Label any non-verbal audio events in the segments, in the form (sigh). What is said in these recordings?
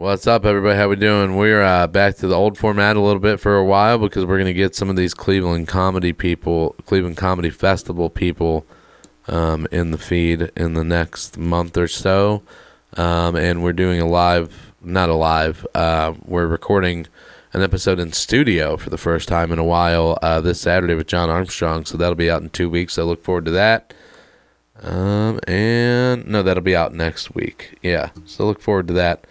What's up, everybody? How we doing? We're uh, back to the old format a little bit for a while because we're gonna get some of these Cleveland comedy people, Cleveland Comedy Festival people, um, in the feed in the next month or so, um, and we're doing a live, not a live. Uh, we're recording an episode in studio for the first time in a while uh, this Saturday with John Armstrong. So that'll be out in two weeks. So look forward to that. Um, and no, that'll be out next week. Yeah, so look forward to that.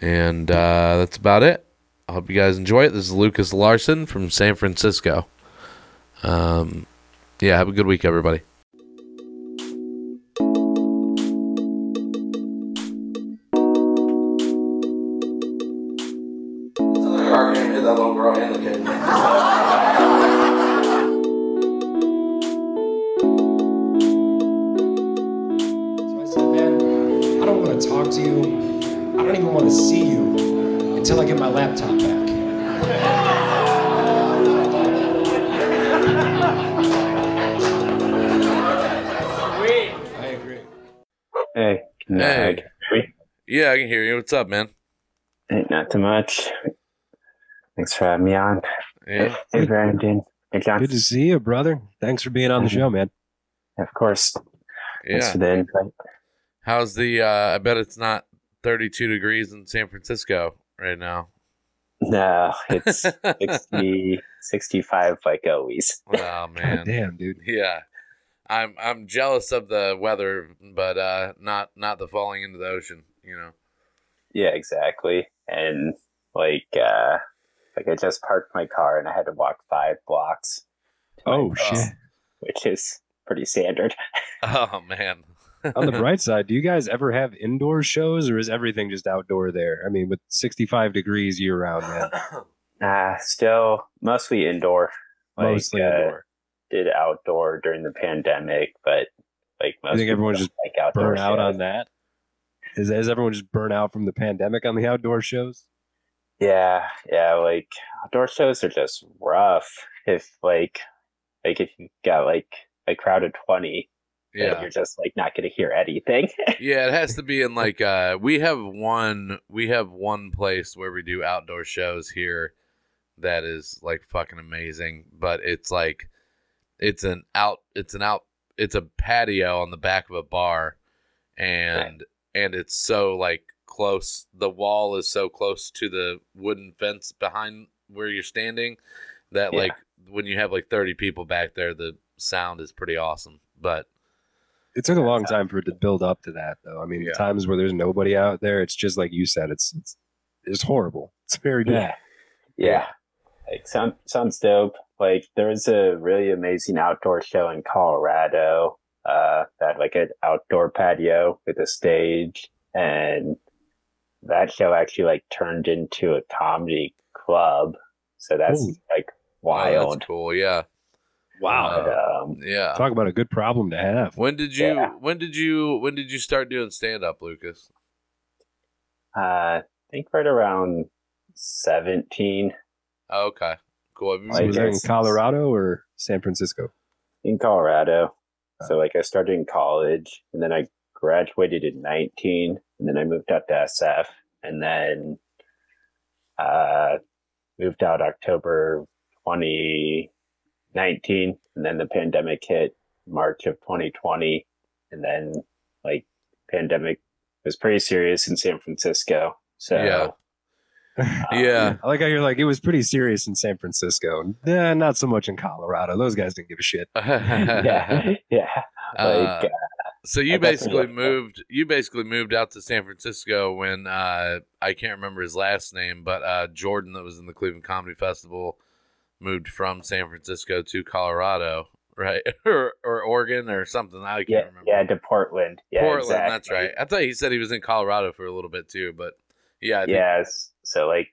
And uh, that's about it. I hope you guys enjoy it. This is Lucas Larson from San Francisco. Um, yeah, have a good week, everybody. Yeah, I can hear you. What's up, man? Hey, not too much. Thanks for having me on. Yeah. Hey, Brandon. Hey, John. Good to see you, brother. Thanks for being on the show, man. Of course. Thanks for the invite. How's the? Uh, I bet it's not 32 degrees in San Francisco right now. No, it's (laughs) 60, 65 like always. Oh God man. damn, dude. Yeah. I'm I'm jealous of the weather, but uh, not not the falling into the ocean. You know. Yeah, exactly. And like, uh, like I just parked my car and I had to walk five blocks, Oh, shit. which is pretty standard. (laughs) Oh man. (laughs) On the bright side, do you guys ever have indoor shows or is everything just outdoor there? I mean, with 65 degrees year round, man. (clears throat) Uh, still mostly indoor. Like, Mostly uh, indoor. Did outdoor during the pandemic, but like most think people everyone's just like outdoor Burn out shows. on that? Is, is everyone just burn out from the pandemic on the outdoor shows? Yeah, yeah, like outdoor shows are just rough. If like like if you got like a crowd of twenty, Yeah. you're just like not gonna hear anything. (laughs) Yeah, it has to be in like uh we have one we have one place where we do outdoor shows here that is like fucking amazing, but it's like it's an out it's an out it's a patio on the back of a bar and and it's so like close the wall is so close to the wooden fence behind where you're standing that Yeah. like when you have like 30 people back there the sound is pretty awesome. But It took a long time for it to build up to that, though. I mean, Yeah. times where there's nobody out there, it's just like you said. It's it's, it's horrible. (laughs) It's very bad. yeah. Like sound sounds dope. Like there was a really amazing outdoor show in Colorado, uh, that like an outdoor patio with a stage and that show actually like turned into a comedy club. So that's Ooh. like oh, that's wild. cool. Yeah. Wow. But, um, Yeah. Talk about a good problem to have. When did you Yeah. when did you when did you start doing stand up, Lucas? Uh, I think right around 17 Oh, okay. Cool. Have you- So I was that in Colorado or San Francisco? in Colorado. So, like, I started in college and then I graduated in 19 and then I moved out to SF and then uh, moved out October 2019 and then the pandemic hit March of 2020 and then, like, pandemic was pretty serious in San Francisco. So, Yeah. um, (laughs) yeah. I like how you're like, it was pretty serious in San Francisco. Eh, not so much in Colorado. Those guys didn't give a shit. (laughs) (laughs) yeah, yeah. Uh, Like, uh, so you I basically moved you basically moved out to San Francisco when uh I can't remember his last name, but uh Jordan that was in the Cleveland Comedy Festival moved from San Francisco to Colorado, (laughs) right? or or Oregon or something. I can't yeah, remember. yeah, to Portland. Yeah, Portland, that's right. I thought he said he was in Colorado for a little bit too, but yeah, I think, Yes. So like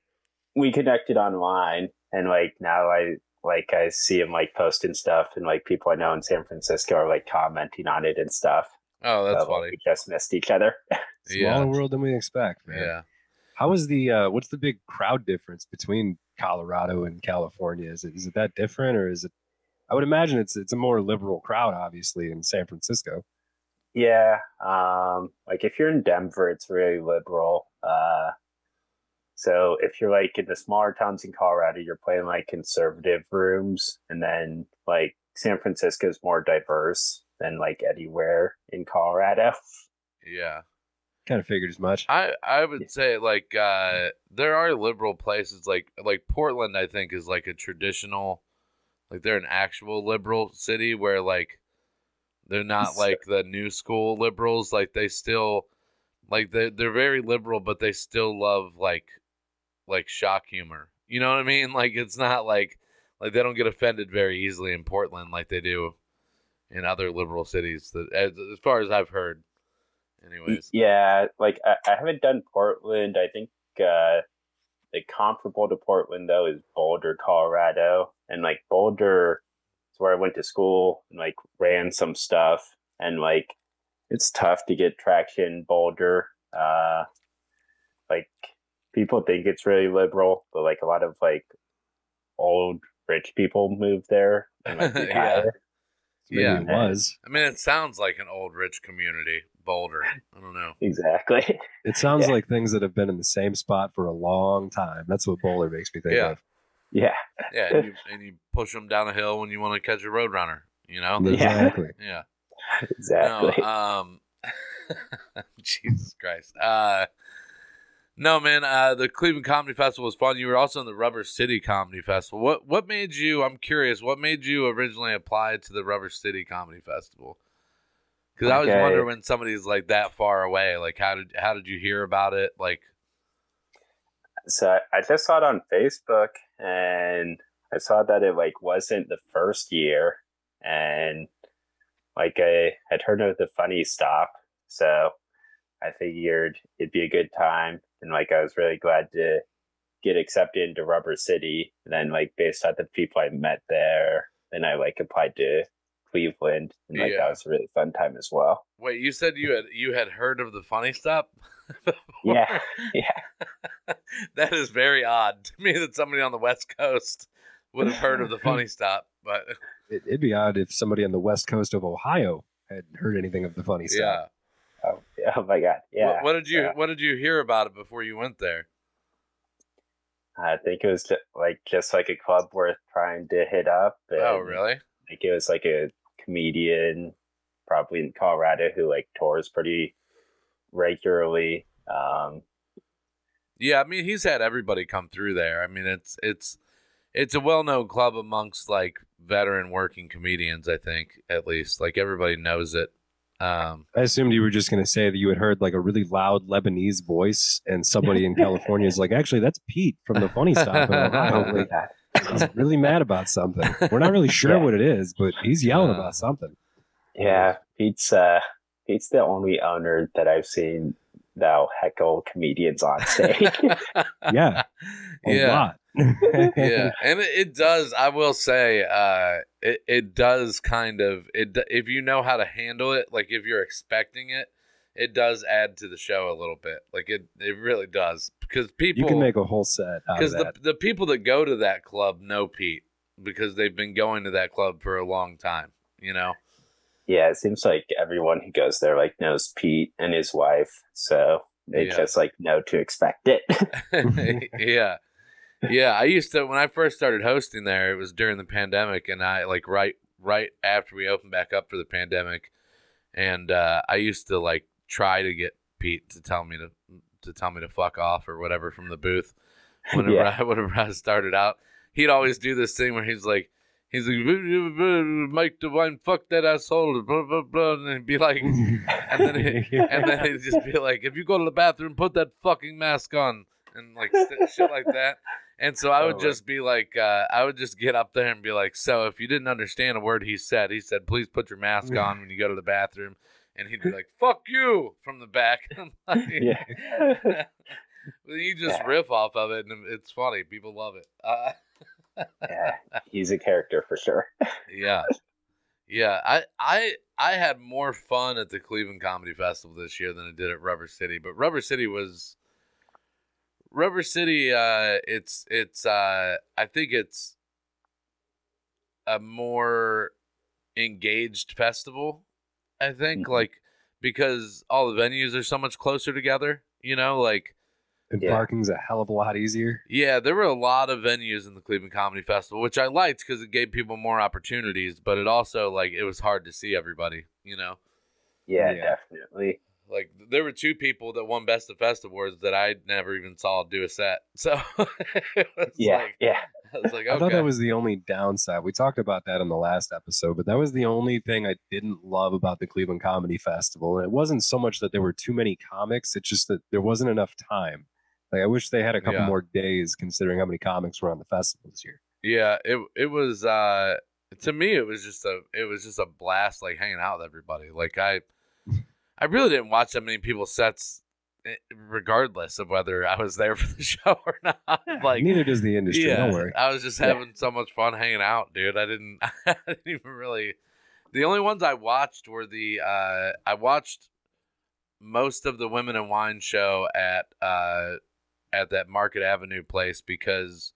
we connected online and like now I like I see him like posting stuff and like people I know in San Francisco are like commenting on it and stuff. Oh, that's So, like, funny. We just missed each other. (laughs) Smaller Yeah. world than we expect, man. Yeah. How is the uh, what's the big crowd difference between Colorado and California? Is it is it that different or is it? I would imagine it's it's a more liberal crowd, obviously, in San Francisco. Yeah. Um like if you're in Denver it's really liberal. Uh So if you're like in the smaller towns in Colorado, you're playing like conservative rooms, and then like San Francisco's more diverse than like anywhere in Colorado. Yeah. Kind of figured as much. I I would Yeah. say like uh there are liberal places like like Portland I think is like a traditional like they're an actual liberal city where like they're not like the new school liberals like they still like they they're very liberal but they still love like like shock humor. You know what I mean? (laughs) Like it's not like like they don't get offended very easily in Portland like they do in other liberal cities that as, as far as I've heard. Anyways. Yeah, like I, I haven't done Portland. I think uh, the comparable to Portland though is Boulder, Colorado, and like Boulder is where I went to school and like ran some stuff, and like it's tough to get traction in Boulder. Uh, like people think it's really liberal, but like a lot of like old rich people move there like (laughs) Yeah. Maybe Yeah. it was. I mean, it sounds like an old rich community, Boulder. I don't know. exactly. (laughs) It sounds Yeah. like things that have been in the same spot for a long time. That's what Boulder makes me think Yeah. of. yeah, Yeah, and you, and you push them down a hill when you want to catch a roadrunner. You know? Exactly. (laughs) Yeah. exactly. No, um, Jesus Christ. Uh, no, man. Uh, the Cleveland Comedy Festival was fun. You were also in the Rubber City Comedy Festival. What What made you? I'm curious. What made you originally apply to the Rubber City Comedy Festival? Because I always Okay. wonder when somebody's like that far away. Like, how did how did you hear about it? Like, so I- I just saw it on Facebook and I saw that it like wasn't the first year and like I had heard of the funny stop so I figured it'd be a good time and like I was really glad to get accepted into Rubber City and then like based on the people I met there then I like applied to Cleveland and like Yeah. that was a really fun time as well. wait, you said you had you had heard of the Funny Stop? (laughs) Yeah. (laughs) Yeah. (laughs) that is very odd to me that somebody on the West Coast would have heard of the Funny Stop, but It, it'd be odd if somebody on the west coast of Ohio had heard anything of the funny stop. yeah. Oh, (laughs) oh my god. Yeah. What, what did you yeah. What did you hear about it before you went there? I think it was just like just like a club worth trying to hit up. Oh, really? Like it was like a comedian, probably in Colorado, who like tours pretty regularly. Um, Yeah, I mean he's had everybody come through there. I mean it's it's it's a well known club amongst like veteran working comedians. I think at least like everybody knows it. Um, I assumed you were just going to say that you had heard like a really loud Lebanese voice, and somebody in California is like, "Actually, that's Pete from the Funny Stop." in Ohio. Like, he's really mad about something. We're not really sure Yeah. what it is, but he's yelling Uh. about something. yeah, Pete's uh, Pete's the only owner that I've seen that'll heckle comedians on stage. (laughs) Yeah, a yeah. lot. yeah, (laughs) and it, it does. I will say, uh, it it does kind of it. d- If you know how to handle it, like if you're expecting it, it does add to the show a little bit. Like it, it really does because people You can make a whole set because the the people that go to that club know Pete because they've been going to that club for a long time. You know. Yeah, it seems like everyone who goes there like knows Pete and his wife, so they Yeah. just like know to expect it. (laughs) (laughs) yeah. Yeah, I used to when I first started hosting there, it was during the pandemic and I like right right after we opened back up for the pandemic and uh I used to like try to get Pete to tell me to to tell me to fuck off or whatever from the booth (laughs) whenever Yeah. I whenever I started out. He'd always do this thing where he's like he's like Mike Devine fuck that asshole blah blah blah and he'd be like and then he, and then he'd just be like, "If you go to the bathroom, put that fucking mask on," and like shit like that. And so I would Oh, just be like, uh, I would just get up there and be like, "So if you didn't understand a word he said, he said, please put your mask on when you go to the bathroom." And he'd be like, "Fuck you" from the back. (laughs) Like, yeah. (laughs) you just riff off of it, and it's funny. People love it. Uh, yeah, he's a character for sure. (laughs) yeah yeah i i i had more fun at the cleveland comedy festival this year than i did at rubber city but rubber city was rubber city uh it's it's uh i think it's a more engaged festival i think Mhm. like because all the venues are so much closer together you know like and Yeah. parking's a hell of a lot easier. Yeah, there were a lot of venues in the Cleveland Comedy Festival, which I liked because it gave people more opportunities, but it also like it was hard to see everybody. You know, Yeah, Yeah. definitely. like there were two people that won Best of Fest awards that I never even saw do a set. (laughs) So Yeah, like, yeah. I was like, I thought that was the only downside. We talked about that in the last episode, but that was the only thing I didn't love about the Cleveland Comedy Festival. And it wasn't so much that there were too many comics, it's just that there wasn't enough time. Like I wish they had a couple Yeah. more days considering how many comics were on the festival this year. yeah. It it was uh to me it was just a it was just a blast like hanging out with everybody. Like I (laughs) I really didn't watch that many people's sets. eh, Regardless of whether I was there (laughs) for the show or not, like Neither does the industry. Don't worry. I was just Yeah. having so much fun hanging out, dude. I didn't, (laughs) I didn't even really. The only ones I watched were the. Uh, I watched most of the Women and Wine show at uh, at that Market Avenue place because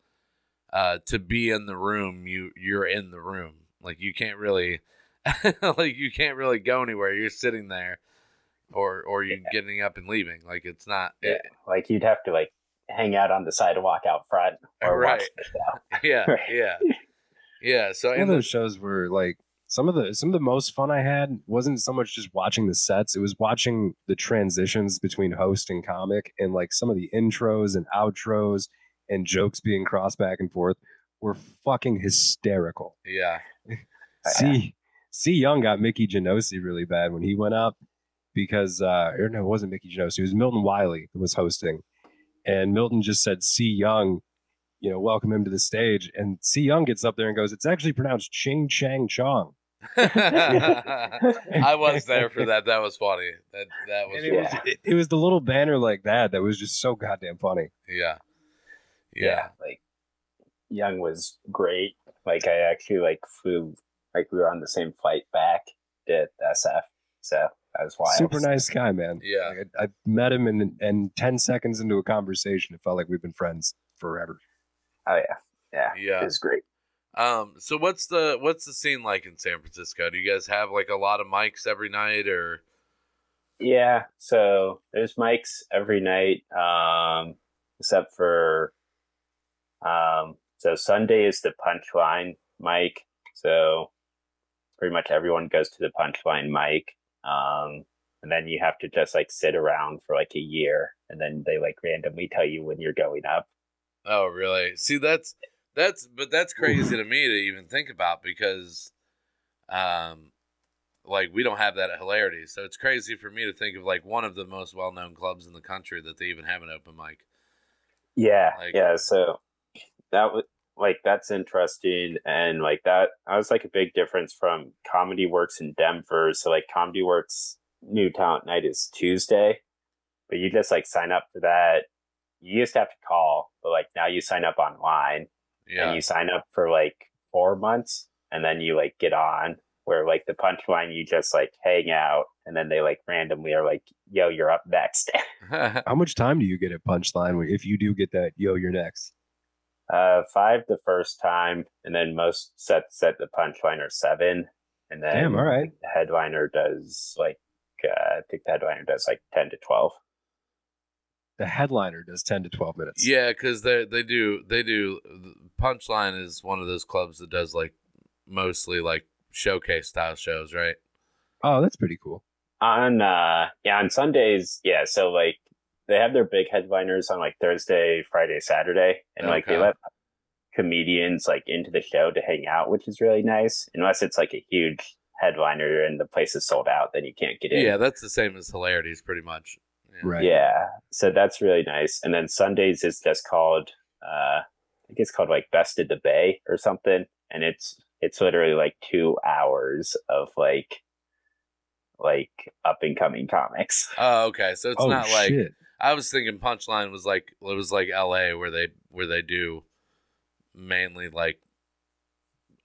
uh, to be in the room, you you're in the room. Like you can't really, (laughs) like you can't really go anywhere. You're sitting there, or or you getting up and leaving. Like it's not. Yeah. Like you'd have to like hang out on the sidewalk out front or Right. watch the show. yeah, (laughs) Right. yeah, yeah. So Some of and the- those shows were like some of the some of the most fun I had wasn't so much just watching the sets; it was watching the transitions between host and comic, and like some of the intros and outros and jokes being crossed back and forth were fucking hysterical. yeah. (laughs) see C Young got Mickey Genosi really bad when he went up because uh or no, it wasn't Mickey Genosi, it was Milton Wiley who was hosting. And Milton just said see Young, you know, welcome him to the stage. And C Young gets up there and goes, It's actually pronounced Ching Chang Chong. (laughs) I was there for that. That was funny. That that was And it was it, it was the little banner like that that was just so goddamn funny. yeah. Yeah. Like Young was great. Like I actually like flew like we were on the same flight back to SF. So that was wild. Super nice guy, man. Yeah. Like, I, I met him and and ten seconds into a conversation, it felt like we've been friends forever. Oh yeah. Yeah. Yeah. It was great. Um so what's the what's the scene like in San Francisco? Do you guys have like a lot of mics every night or Yeah, so there's mics every night, um, except for um, so Sunday is the punchline mic. So pretty much everyone goes to the punchline mic, um, and then you have to just like sit around for like a year, and then they like randomly tell you when you're going up. Oh, really? See, that's that's but that's crazy to me to even think about because, um, like we don't have that at Hilarity, so it's crazy for me to think of like one of the most well-known clubs in the country that they even have an open mic. Yeah, Like- yeah. So that was like that's interesting, and like that, I was like a big difference from Comedy Works in Denver. So like Comedy Works New Talent Night is Tuesday, but you just like sign up for that. You used to have to call, but like now you sign up online, Yeah, and you sign up for like four months, and then you like get on. Where like the punchline, you just like hang out, and then they like randomly are like, "Yo, you're up next." (laughs) (laughs) How much time do you get at Punchline if you do get that? Yo, you're next. Uh, five the first time, and then most sets at the punchline are seven, and then Damn, all right. the headliner does like uh, I think the headliner does like ten to twelve. The headliner does ten to twelve minutes. yeah, because they they do they do. Punchline is one of those clubs that does like mostly like showcase style shows, right? Oh, that's pretty cool. On uh, yeah, on Sundays, yeah. So like they have their big headliners on like Thursday, Friday, Saturday, and like they let comedians like into the show to hang out, which is really nice. Unless it's like a huge headliner and the place is sold out, then you can't get in. Yeah, that's the same as Hilarities, pretty much. Yeah. Right. Yeah, so that's really nice. And then Sundays is just called, uh, I think it's called like Best of the Bay or something, and it's it's literally like two hours of like like up and coming comics. (laughs) Oh, okay. So it's oh not like. I was thinking Punchline was like it was like L.A. where they where they do mainly like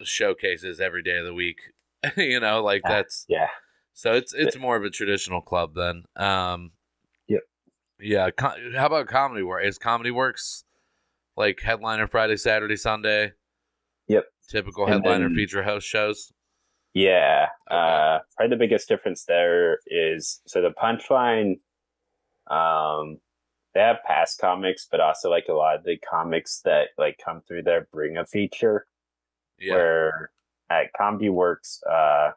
showcases every day of the week. (laughs) you know, like Ah, that's Yeah, so it's it's more of a traditional club then. Um, Yep. Yeah. Co- how about Comedy Works? Is Comedy Works like headliner Friday, Saturday, Sunday? Yep. Typical And headliner then- feature host shows. yeah. Okay. Uh, probably the biggest difference there is so the punchline, um, they have past comics, but also like a lot of the comics that like come through there bring a feature. Yeah. Where at Comedy Works, uh,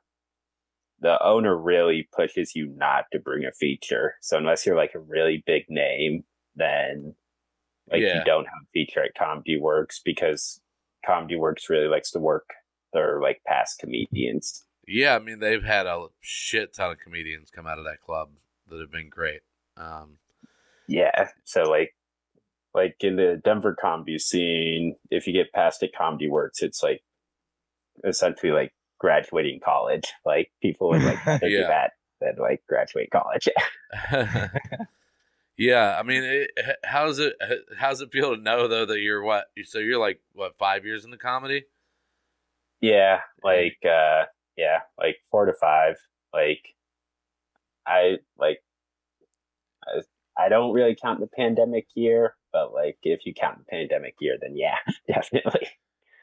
the owner really pushes you not to bring a feature. So unless you're like a really big name, then like Yeah. you don't have a feature at Comedy Works because Comedy Works really likes to work their like past comedians. Yeah, I mean they've had a shit ton of comedians come out of that club that have been great. Um, Yeah. So like like in the Denver comedy scene, if you get past at Comedy Works, it's like essentially like graduating college. Like people would like (laughs) think Yeah. of that than like graduate college. (laughs) yeah, I mean, it, h- how's it h- how's it feel to know though that you're what? So you're like what five years in the comedy? yeah. Like uh yeah, like four to five. Like I like I, I don't really count the pandemic year, but like if you count the pandemic year, then yeah, (laughs) definitely.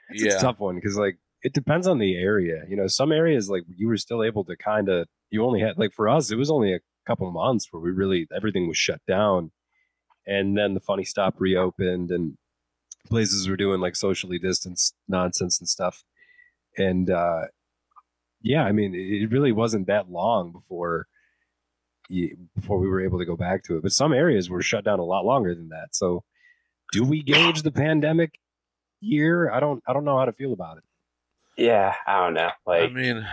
It's yeah, a tough one because like it depends on the area. You know, some areas like you were still able to kind of you only had like for us it was only a couple months where we really everything was shut down, and then the funny stop reopened and places were doing like socially distanced nonsense and stuff, and uh yeah, I mean it really wasn't that long before. Before we were able to go back to it, but some areas were shut down a lot longer than that. So, do we gauge the pandemic year? I don't. I don't know how to feel about it. Yeah, I don't know. Like I mean,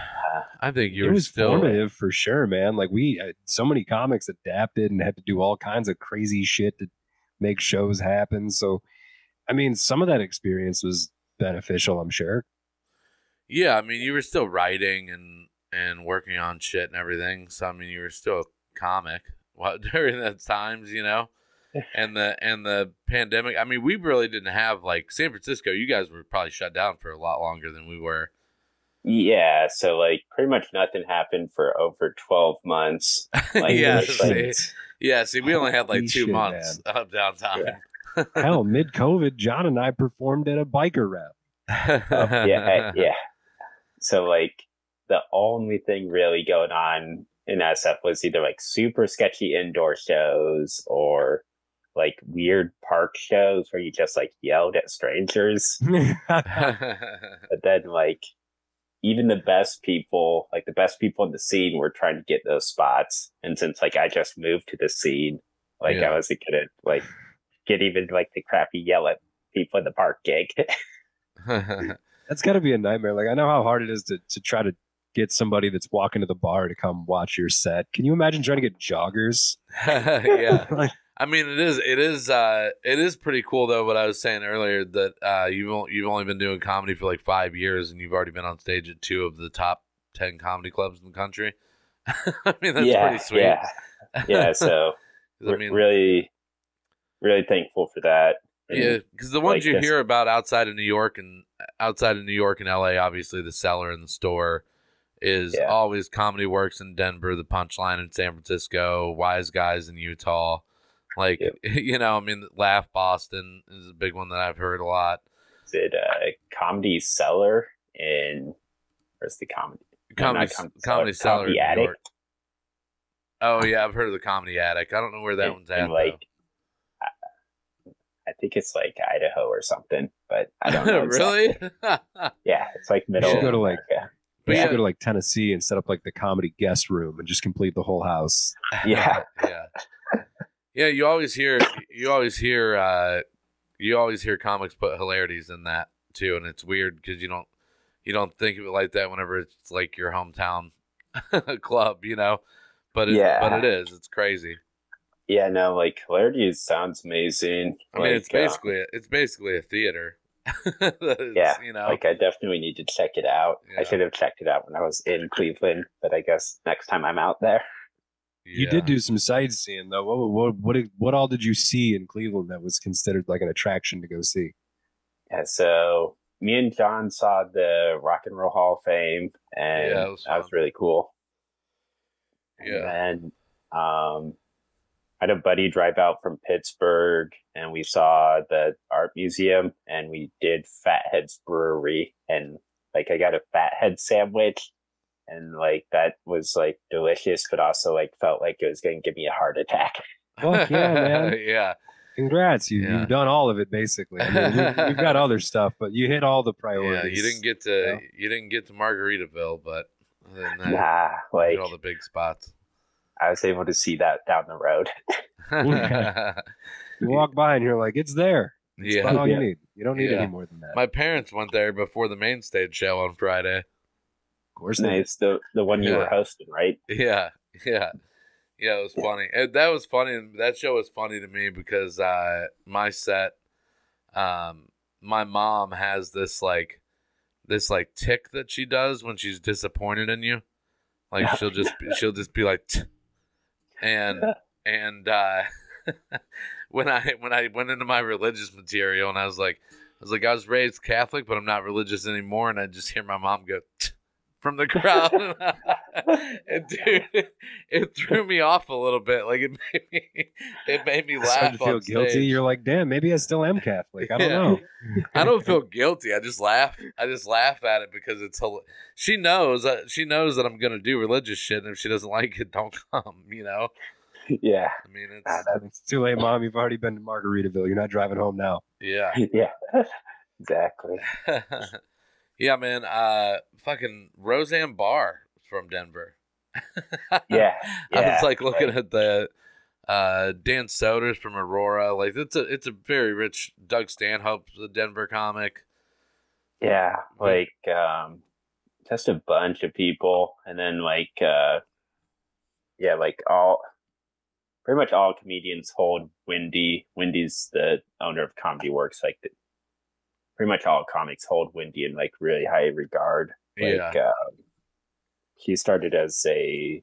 I think you it were was still. formative for sure, man. Like we, uh, so many comics adapted and had to do all kinds of crazy shit to make shows happen. So, I mean, some of that experience was beneficial. I'm sure. Yeah, I mean, you were still writing and and working on shit and everything. So I mean, you were still a comic while (laughs) during those times, you know. And the and the pandemic. I mean, we really didn't have like San Francisco. You guys were probably shut down for a lot longer than we were. Yeah, so like pretty much nothing happened for over 12 months. (laughs) Like, yeah, it was like- yeah. See, we only had like two shit, months of downtime. (laughs) Hell, mid COVID, John and I performed at a biker rap. (laughs) Oh, yeah, yeah. So like the only thing really going on in SF was either like super sketchy indoor shows or like weird park shows where you just like yelled at strangers. (laughs) (laughs) But then like even the best people, like the best people in the scene were trying to get those spots. And since like I just moved to the scene, like Yeah. I wasn't gonna like get even like the crappy yell at people in the park gig. (laughs) That's got to be a nightmare. Like I know how hard it is to to try to get somebody that's walking to the bar to come watch your set. Can you imagine trying to get joggers? yeah. Like, I mean, it is it is uh it is pretty cool though. What I was saying earlier that uh you've only, you've only been doing comedy for like five years and you've already been on stage at two of the top ten comedy clubs in the country. (laughs) I mean, that's yeah, pretty sweet. yeah, yeah. So (laughs) I mean, really, really thankful for that. And, yeah, because the ones like you this- hear about outside of New York and outside of New York and L.A., obviously the cellar and the store is Yeah. always comedy works in Denver, the punchline in San Francisco, wise guys in Utah. Like Yep. (laughs) you know, I mean, Laugh Boston is a big one that I've heard a lot. Is it uh, Comedy Cellar in where's the comedy? Comedy, not Comedy comedy Cellar, cellar, in Comedy New Attic. York. Oh yeah, I've heard of the comedy attic. I don't know where that in- one's in, at. like I- I think it's like Idaho or something, but I don't know. (laughs) exactly. really? (laughs) Yeah, it's like middle. should go to, like- America. we Yeah. should go to like Tennessee and set up like the comedy guest room and just complete the whole house. Yeah. yeah, yeah. You always hear, you always hear, uh, you always hear comics put hilarities in that too, and it's weird because you don't, you don't think of it like that whenever it's like your hometown (laughs) club, you know. But it, Yeah. but it is. It's crazy. Yeah, no, like hilarity sounds amazing. I mean, it's uh, basically it's basically a theater. (laughs) Yeah, you know. like I definitely need to check it out. Yeah. I should have checked it out when I was in Cleveland, but I guess next time I'm out there. You did do some sightseeing though. What what what did- what all did you see in Cleveland that was considered like an attraction to go see? Yeah, so me and John saw the Rock and Roll Hall of Fame, and Yeah, was that was really cool. Yeah. And then um, I had a buddy drive out from Pittsburgh, and we saw the art museum, and we did Fathead's Brewery, and like I got a Fathead sandwich, and like that was like delicious, but also like felt like it was going to give me a heart attack. Fuck yeah, man. (laughs) yeah. Congrats, you Yeah. you've done all of it basically. I mean, you, you've got other (laughs) stuff, but you hit all the priorities Yeah. You didn't get to Yeah. you didn't get to Margaritaville, but other than that, Nah, you like all the big spots. I was able to see that down the road. (laughs) You walk by and you're like, it's there. It's yeah. all Yeah. you need. You don't need any more than that. My parents went there before the main stage show on Friday. Course. Nice, the the one you Yeah. were hosting, right? Yeah, (laughs) yeah, yeah. It was funny. And that was funny. That show was funny to me because uh, my set, um, my mom has this like, this like tick that she does when she's disappointed in you. Like she'll just be- (laughs) she'll just be like, "Tch." and and uh, (laughs) when I when I went into my religious material and I was like, I was like, I was raised Catholic, but I'm not religious anymore, and I just hear my mom go. "Tch," From the crowd, (laughs) and (laughs) dude, it threw me off a little bit. Like it made me, it made me laugh. feel guilty. You're like, damn, maybe I still am Catholic. I don't Yeah. know. (laughs) I don't feel guilty. I just laugh. I just laugh at it because it's she knows that she knows that I'm gonna do religious shit, and if she doesn't like it, don't come. You know. yeah, I mean, it's that- It's too late, mom. You've already been to Margaritaville. You're not driving home now. yeah, yeah, exactly. Yeah, man. Uh, fucking Roseanne Barr from Denver. (laughs) Yeah, I was like looking right. at the uh Dan Soder's from Aurora. Like it's a it's a very rich Doug Stanhope's a Denver comic. Yeah, like um just a bunch of people and then like uh yeah, like all pretty much all comedians hold Wendy. Wendy's the owner of Comedy Works, like the, pretty much all comics hold Wendy in like really high regard. Like yeah. um, she started as a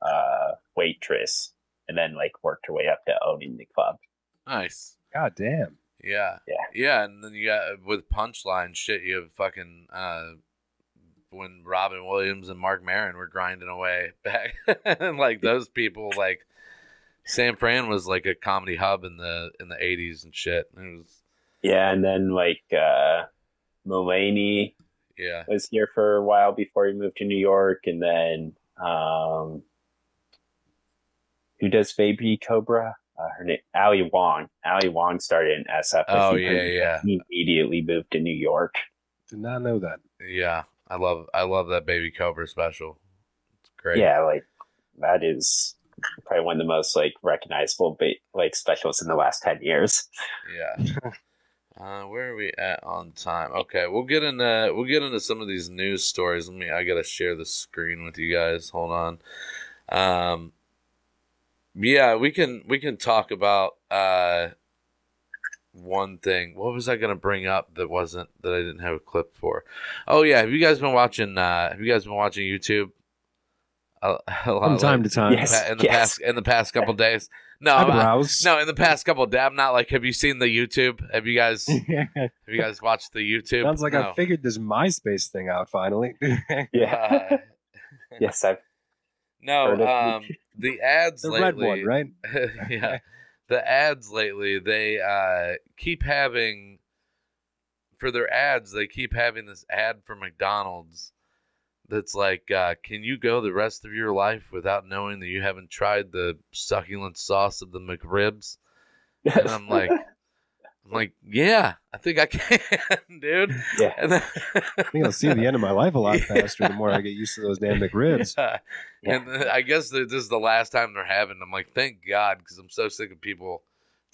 uh waitress and then like worked her way up to owning the club. Nice. God damn. Yeah. Yeah. Yeah, and then you got with punchline shit, you have fucking uh when Robin Williams and Mark Maron were grinding away (laughs) back and like those people like San Fran was like a comedy hub in the in the eighties and shit. It was Yeah, and then like uh Mulaney yeah. was here for a while before he moved to New York, and then um, who does Baby Cobra? Uh, her name Ali Wong. Ali Wong started in SF. but Oh he yeah, yeah. He immediately moved to New York. Did not know that. Yeah. I love I love that baby Cobra special. It's great. Yeah, like that is probably one of the most like recognizable ba- like specials in the last ten years. Yeah. (laughs) Uh, where are we at on time? Okay, we'll get into we'll get into some of these news stories. Let me. I gotta share the screen with you guys. Hold on. Um. Yeah, we can we can talk about uh one thing. What was I gonna bring up that wasn't that I didn't have a clip for? Oh yeah, have you guys been watching? uh Have you guys been watching YouTube? A, a lot, From time like, to time. Yes. in the yes. past in the past couple days. No, I I'm- no, in the past couple of days, I'm not like. Have you seen the YouTube? Have you guys? (laughs) Have you guys watched the YouTube? Sounds like no. I figured this MySpace thing out finally. (laughs) Yeah. Uh, (laughs) yes, I've no, um, the ads the red one, right? yeah, the ads lately. They uh, keep having for their ads. They keep having this ad for McDonald's. That's like, uh, can you go the rest of your life without knowing that you haven't tried the succulent sauce of the McRibs? And I'm like, (laughs) I'm like, yeah, I think I (laughs) can, dude. yeah. Then, (laughs) I think I'll see the end of my life a lot faster the more I get used to those damn McRibs. Yeah. Yeah. And I guess this is the last time they're having. them. I'm like, thank God, because I'm so sick of people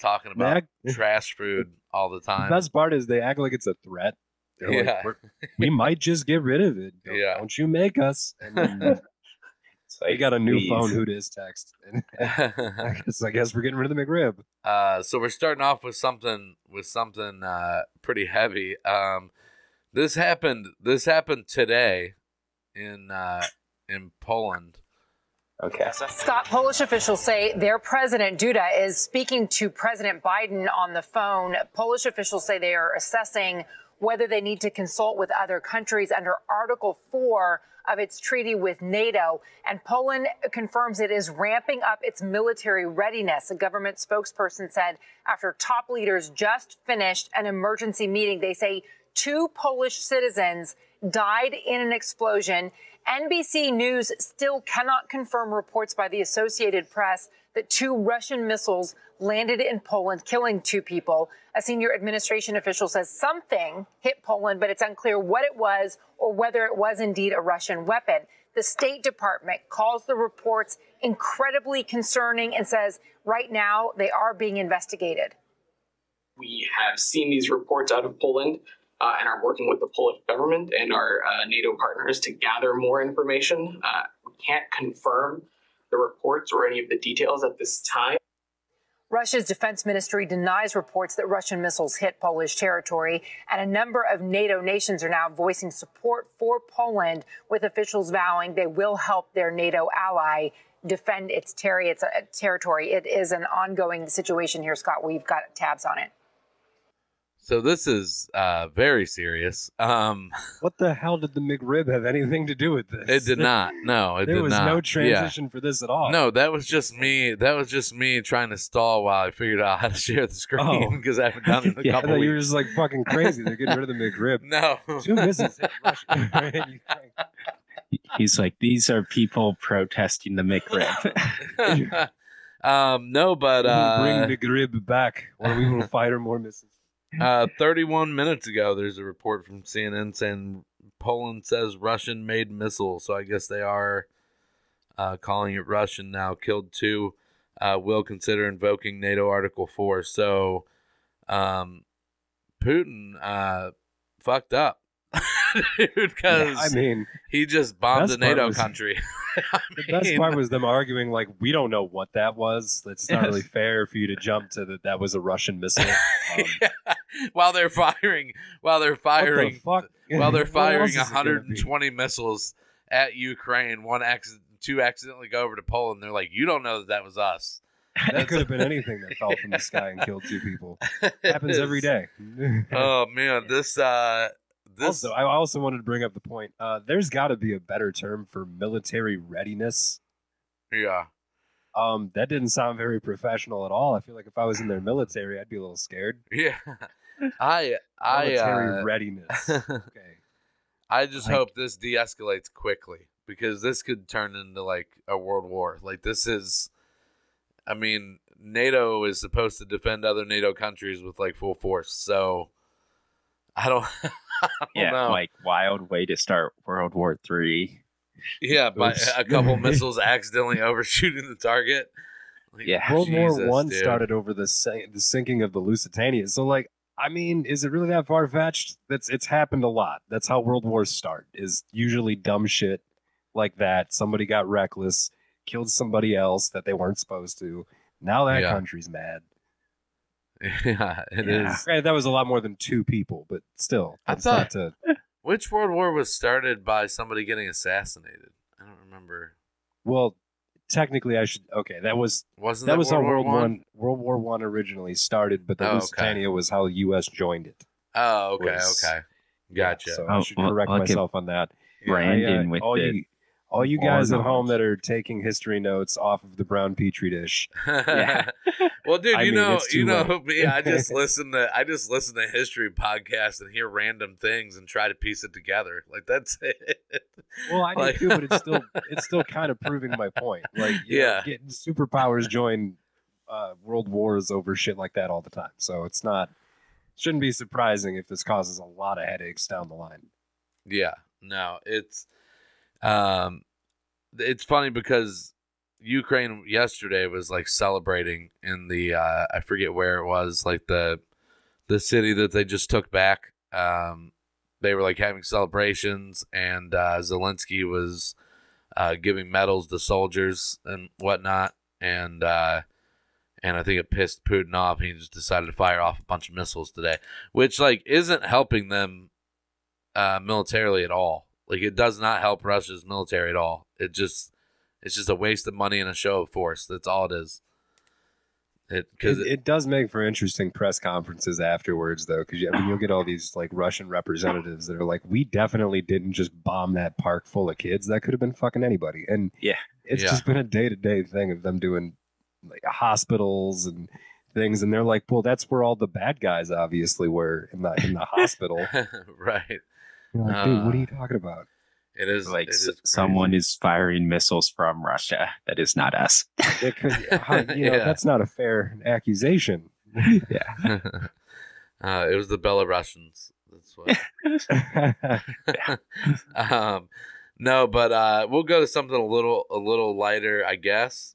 talking about act- trash food all the time. the time. best part is they act like it's a threat. They're Yeah. "We're- we might just get rid of it. Don't, Yeah. don't you make us. And then (laughs) It's they like, got a new please. phone. Who dis text? (laughs) And (laughs) I guess I guess we're getting rid of the McRib. uh, so we're starting off with something with something uh, pretty heavy. Um, this happened. This happened today in uh, in Poland. Okay. Scott, Polish officials say their president, Duda, is speaking to President Biden on the phone. Polish officials say they are assessing whether they need to consult with other countries under Article 4 of its treaty with NATO. And Poland confirms it is ramping up its military readiness. A government spokesperson said after top leaders just finished an emergency meeting, they say two Polish citizens died in an explosion. NBC News still cannot confirm reports by the Associated Press that two Russian missiles landed in Poland, killing two people. A senior administration official says something hit Poland, but it's unclear what it was or whether it was indeed a Russian weapon. The State Department calls the reports incredibly concerning and says right now they are being investigated. We have seen these reports out of Poland uh, and are working with the Polish government and our uh, NATO partners to gather more information. Uh, we can't confirm the reports or any of the details at this time. Russia's defense ministry denies reports that Russian missiles hit Polish territory, and a number of NATO nations are now voicing support for Poland, with officials vowing they will help their NATO ally defend its, ter- its uh, territory. It is an ongoing situation here, Scott. We've got tabs on it. So this is uh, very serious. Um, What the hell did the McRib have anything to do with this? it did not. No, it there was not. no Yeah. transition for this at all. No, that was just me. That was just me trying to stall while I figured out how to share the screen Oh. because I haven't done it in a (laughs) yeah, I couple thought you were just like fucking crazy. They're getting rid of the McRib. (laughs) No, Two misses. (laughs) He's like, these are people protesting the McRib. um, no, but Bring uh, McRib back, or we will fire more misses. (laughs) uh, 31 minutes ago, there's a report from CNN saying Poland says Russian made missile. So I guess they are uh, calling it Russian now. Killed two. Uh, will consider invoking NATO Article 4. So um, Putin uh, fucked up. (laughs) Because I mean, he just bombed a NATO was- country. (laughs) I the best part was them arguing like we don't know what that was. It's not really (laughs) fair for you to jump to that. That was a Russian missile. Um, while they're firing, while they're the firing, fuck? while they're firing else is it gonna be? 120 missiles at Ukraine, one accident, two accidentally go over to Poland. They're like, you don't know that that was us. That could have been anything that fell from the sky and killed two people. Happens every day. Oh man, this uh, this also, I also wanted to bring up the point. Uh, there's got to be a better term for military readiness. yeah, Um, that didn't sound very professional at all. I feel like if I was in their military, I'd be a little scared. yeah. (laughs) I I Military uh, readiness. (laughs) Okay. I just Like- hope this de-escalates quickly because this could turn into like a world war. Like this is, I mean, NATO is supposed to defend other NATO countries with like full force. So I don't, I (laughs) don't (laughs) Oh, yeah, know. like wild way to start World War Three. yeah, by Oops. a couple (laughs) missiles accidentally overshooting the target. Like, Yeah. World War One started over the si- the sinking of the Lusitania. So, like, I mean, is it really that far fetched? That's it's happened a lot. That's how world wars start. Is usually dumb shit like that. Somebody got reckless, killed somebody else that they weren't supposed to. Now that Yeah. country's mad. (laughs) Yeah, it is. Yeah. Granted, that was a lot more than two people, but still, I thought- to. Which world war was started by somebody getting assassinated? I don't remember. Well, technically, I should. Okay, that was Wasn't that that, was how World World War One World War One originally started, but the Oh, okay. Was how the U.S. joined it. Oh, okay, was- okay, gotcha. So Oh, I should well, correct look at myself on that. Brandon I, uh, with all the you, all you guys at home that are taking history notes off of the brown petri dish. Yeah. (laughs) well, dude, I you mean, know, you know late. me. I just (laughs) listen to I just listen to history podcasts and hear random things and try to piece it together. Like that's (laughs) it. Well, I do too, but it's still it's still kind of proving my point. Like, you know, Yeah. getting superpowers join uh, world wars over shit like that all the time. So it's not shouldn't be surprising if this causes a lot of headaches down the line. Yeah, no, it's um, it's funny because Ukraine yesterday was like celebrating in the uh, I forget where it was, like the the city that they just took back. Um, they were like having celebrations, and uh, Zelensky was uh, giving medals to soldiers and whatnot, and uh, and I think it pissed Putin off. He just decided to fire off a bunch of missiles today, which like isn't helping them uh, militarily at all. Like it does not help Russia's military at all. It just it's just a waste of money and a show of force. That's all it is. It because It, it does make for interesting press conferences afterwards, though, because I mean, you'll get all these like Russian representatives that are like, "We definitely didn't just bomb that park full of kids. That could have been fucking anybody." And Yeah. it's Yeah. just been a day to day thing of them doing like hospitals and things, and they're like, "Well, that's where all the bad guys obviously were in the in the (laughs) hospital." right. You're like, dude, what are Uh, you talking about? It is like it s- is someone is firing missiles from Russia. That is not us. It could, (laughs) you know, Yeah. that's not a fair accusation. (laughs) yeah. (laughs) uh, it was the Belarusians. That's what. um, no, but uh, we'll go to something a little a little lighter, I guess.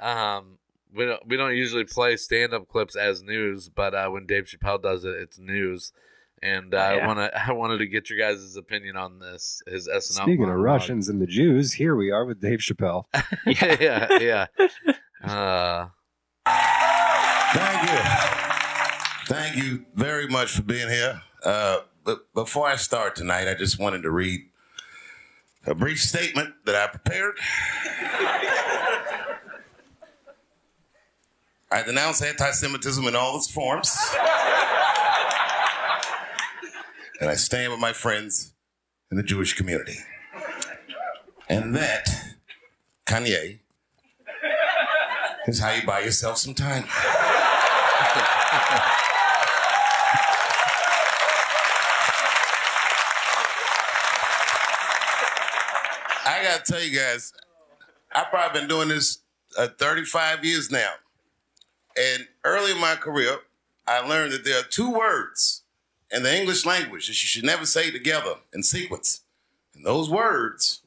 um, we don't we don't usually play stand up clips as news, but uh, when Dave Chappelle does it, it's news. And uh, I want to (laughs) I wanted to get your guys' opinion on this. His SNL. Speaking of. Russians and the Jews, here we are with Dave Chappelle. (laughs) yeah, yeah. (laughs) Uh, Thank you. Thank you very much for being here. Uh, but before I start tonight, I just wanted to read a brief statement that I prepared. I denounce anti Semitism in all its forms. And I stand with my friends in the Jewish community. And that, Kanye, is how you buy yourself some time. I gotta tell you guys, I've probably been doing this uh, 35 years now. And early in my career, I learned that there are two words in the English language that you should never say together in sequence. And those words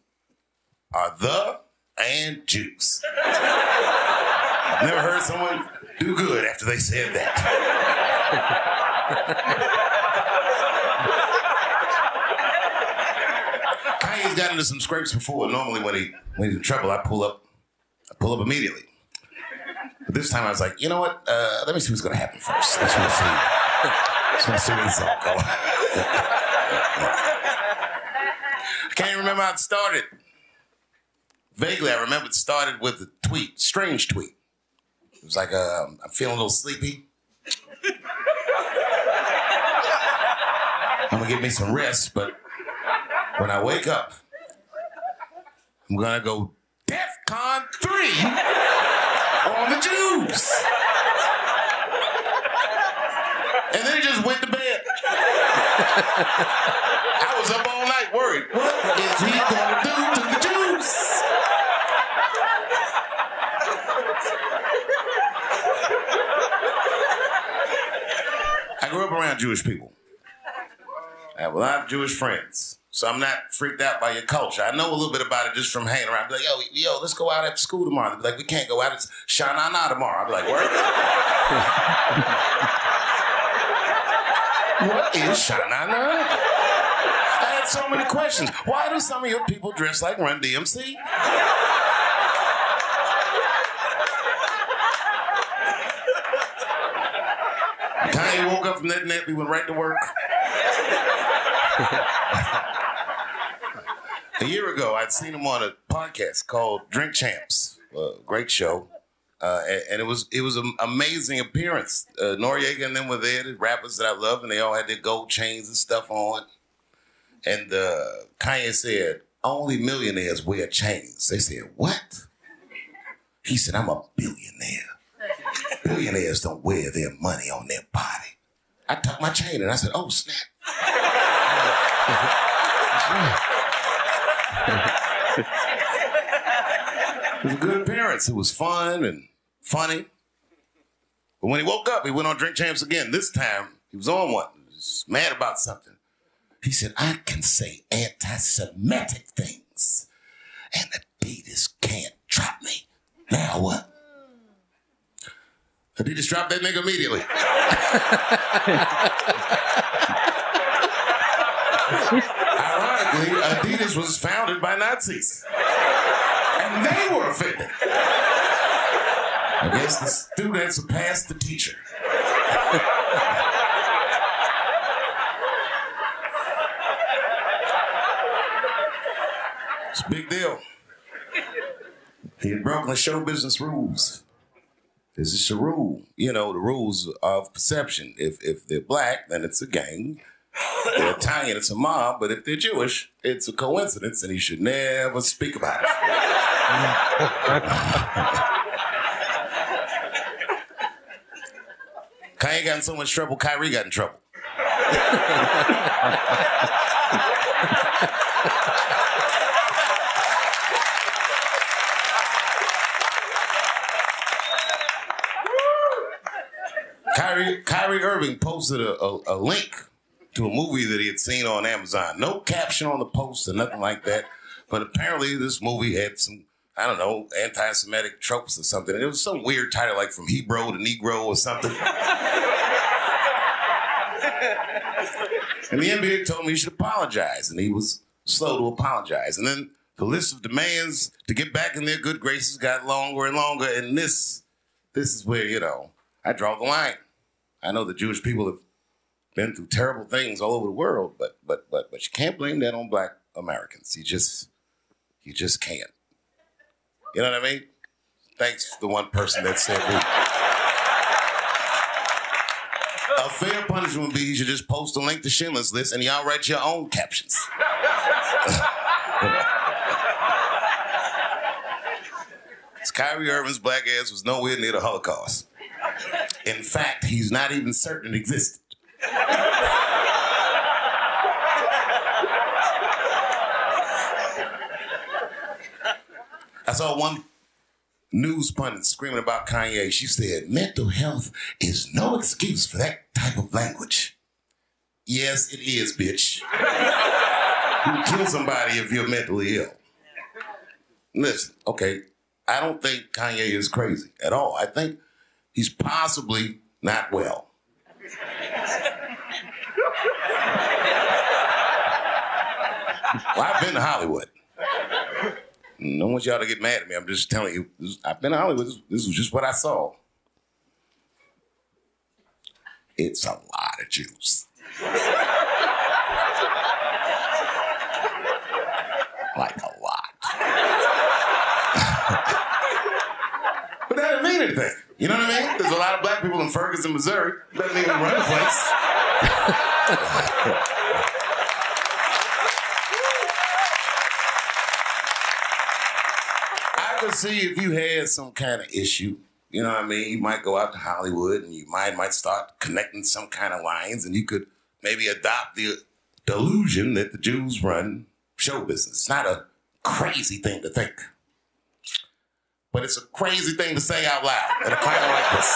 are the and juice. I've never heard someone do good after they said that. Kanye's got into some scrapes before. Normally, when he when he's in trouble, I pull up, I pull up immediately. But this time, I was like, you know what? Uh, let me see what's to happen first. Let's see. I can't remember how it started. Vaguely, I remember it started with a tweet, strange tweet. It was like, um, I'm feeling a little sleepy. I'm gonna get me some rest, but when I wake up, I'm gonna go DEFCON 3 on the Jews. And then he just went to bed. I was up all night worried. What is he gonna do to the Jews? I grew up around Jewish people. I have a lot of Jewish friends. So I'm not freaked out by your culture. I know a little bit about it just from hanging around. Be like, yo, yo, let's go out after school tomorrow. They'd be like, we can't go out. It's Shanana tomorrow. I'd be like, what? Is Shanana? I had so many questions. Why do some of your people dress like Run DMC? Kanye woke up from that nap. He went right to work. a year ago, I'd seen him on a podcast called Drink Champs. Uh, great show. Uh, and, and it was it was an amazing appearance. Uh, Noreaga and them were there, the rappers that I love, and they all had their gold chains and stuff on. And uh, Kanye said, "Only millionaires wear chains." They said, "What?" He said, "I'm a billionaire. Billionaires don't wear their money on their body." I tucked my chain and I said, "Oh snap!" (laughs) It was good appearance. It was fun and funny. But when he woke up, he went on Drink Champs again. This time, he was on one. He was mad about something. He said, I can say anti Semitic things, and Adidas can't drop me. Now what? Adidas dropped that nigga immediately. (laughs) Ironically, Adidas was founded by Nazis. They were offended. I guess the students surpassed the teacher. It's a big deal. He had broken the show business rules. This is a rule. You know, the rules of perception. If if they're black, then it's a gang. If they're Italian, it's a mob. But if they're Jewish, it's a coincidence, and he should never speak about it. (laughs) Kanye got in so much trouble, Kyrie got in trouble. Kyrie, Kyrie Irving posted a, a, a link to a movie that he had seen on Amazon. No caption on the post or nothing like that. But apparently, this movie had some, I don't know, anti Semitic tropes or something. It was some weird title, like From Hebrew to Negro or something. (laughs) and the NBA told me he should apologize, and he was slow to apologize. And then the list of demands to get back in their good graces got longer and longer. And this, this is where, you know, I draw the line. I know the Jewish people have been through terrible things all over the world, but but but but you can't blame that on black Americans. You just you just can't. You know what I mean? Thanks to the one person that said we. A fair punishment would be you should just post a link to Schindler's List and y'all write your own captions. (laughs) Kyrie Irving's black ass was nowhere near the Holocaust. In fact, he's not even certain it existed. I saw one news pundit screaming about Kanye. She said, mental health is no excuse for that type of language. Yes, it is, bitch. you kill somebody if you're mentally ill. Listen, okay, I don't think Kanye is crazy at all. I think he's possibly not well. well, I've been to Hollywood. Don't want y'all to get mad at me. I'm just telling you. This, I've been to Hollywood. This, this was just what I saw. It's a lot of Jews. like a lot. (laughs) but that didn't mean anything. You know what I mean? There's a lot of black people in Ferguson, Missouri. Doesn't even run the place. (laughs) I see if you had some kind of issue. You know what I mean? You might go out to Hollywood and you might might start connecting some kind of lines, and you could maybe adopt the delusion that the Jews run show business. It's not a crazy thing to think but it's a crazy thing to say out loud at a panel like this.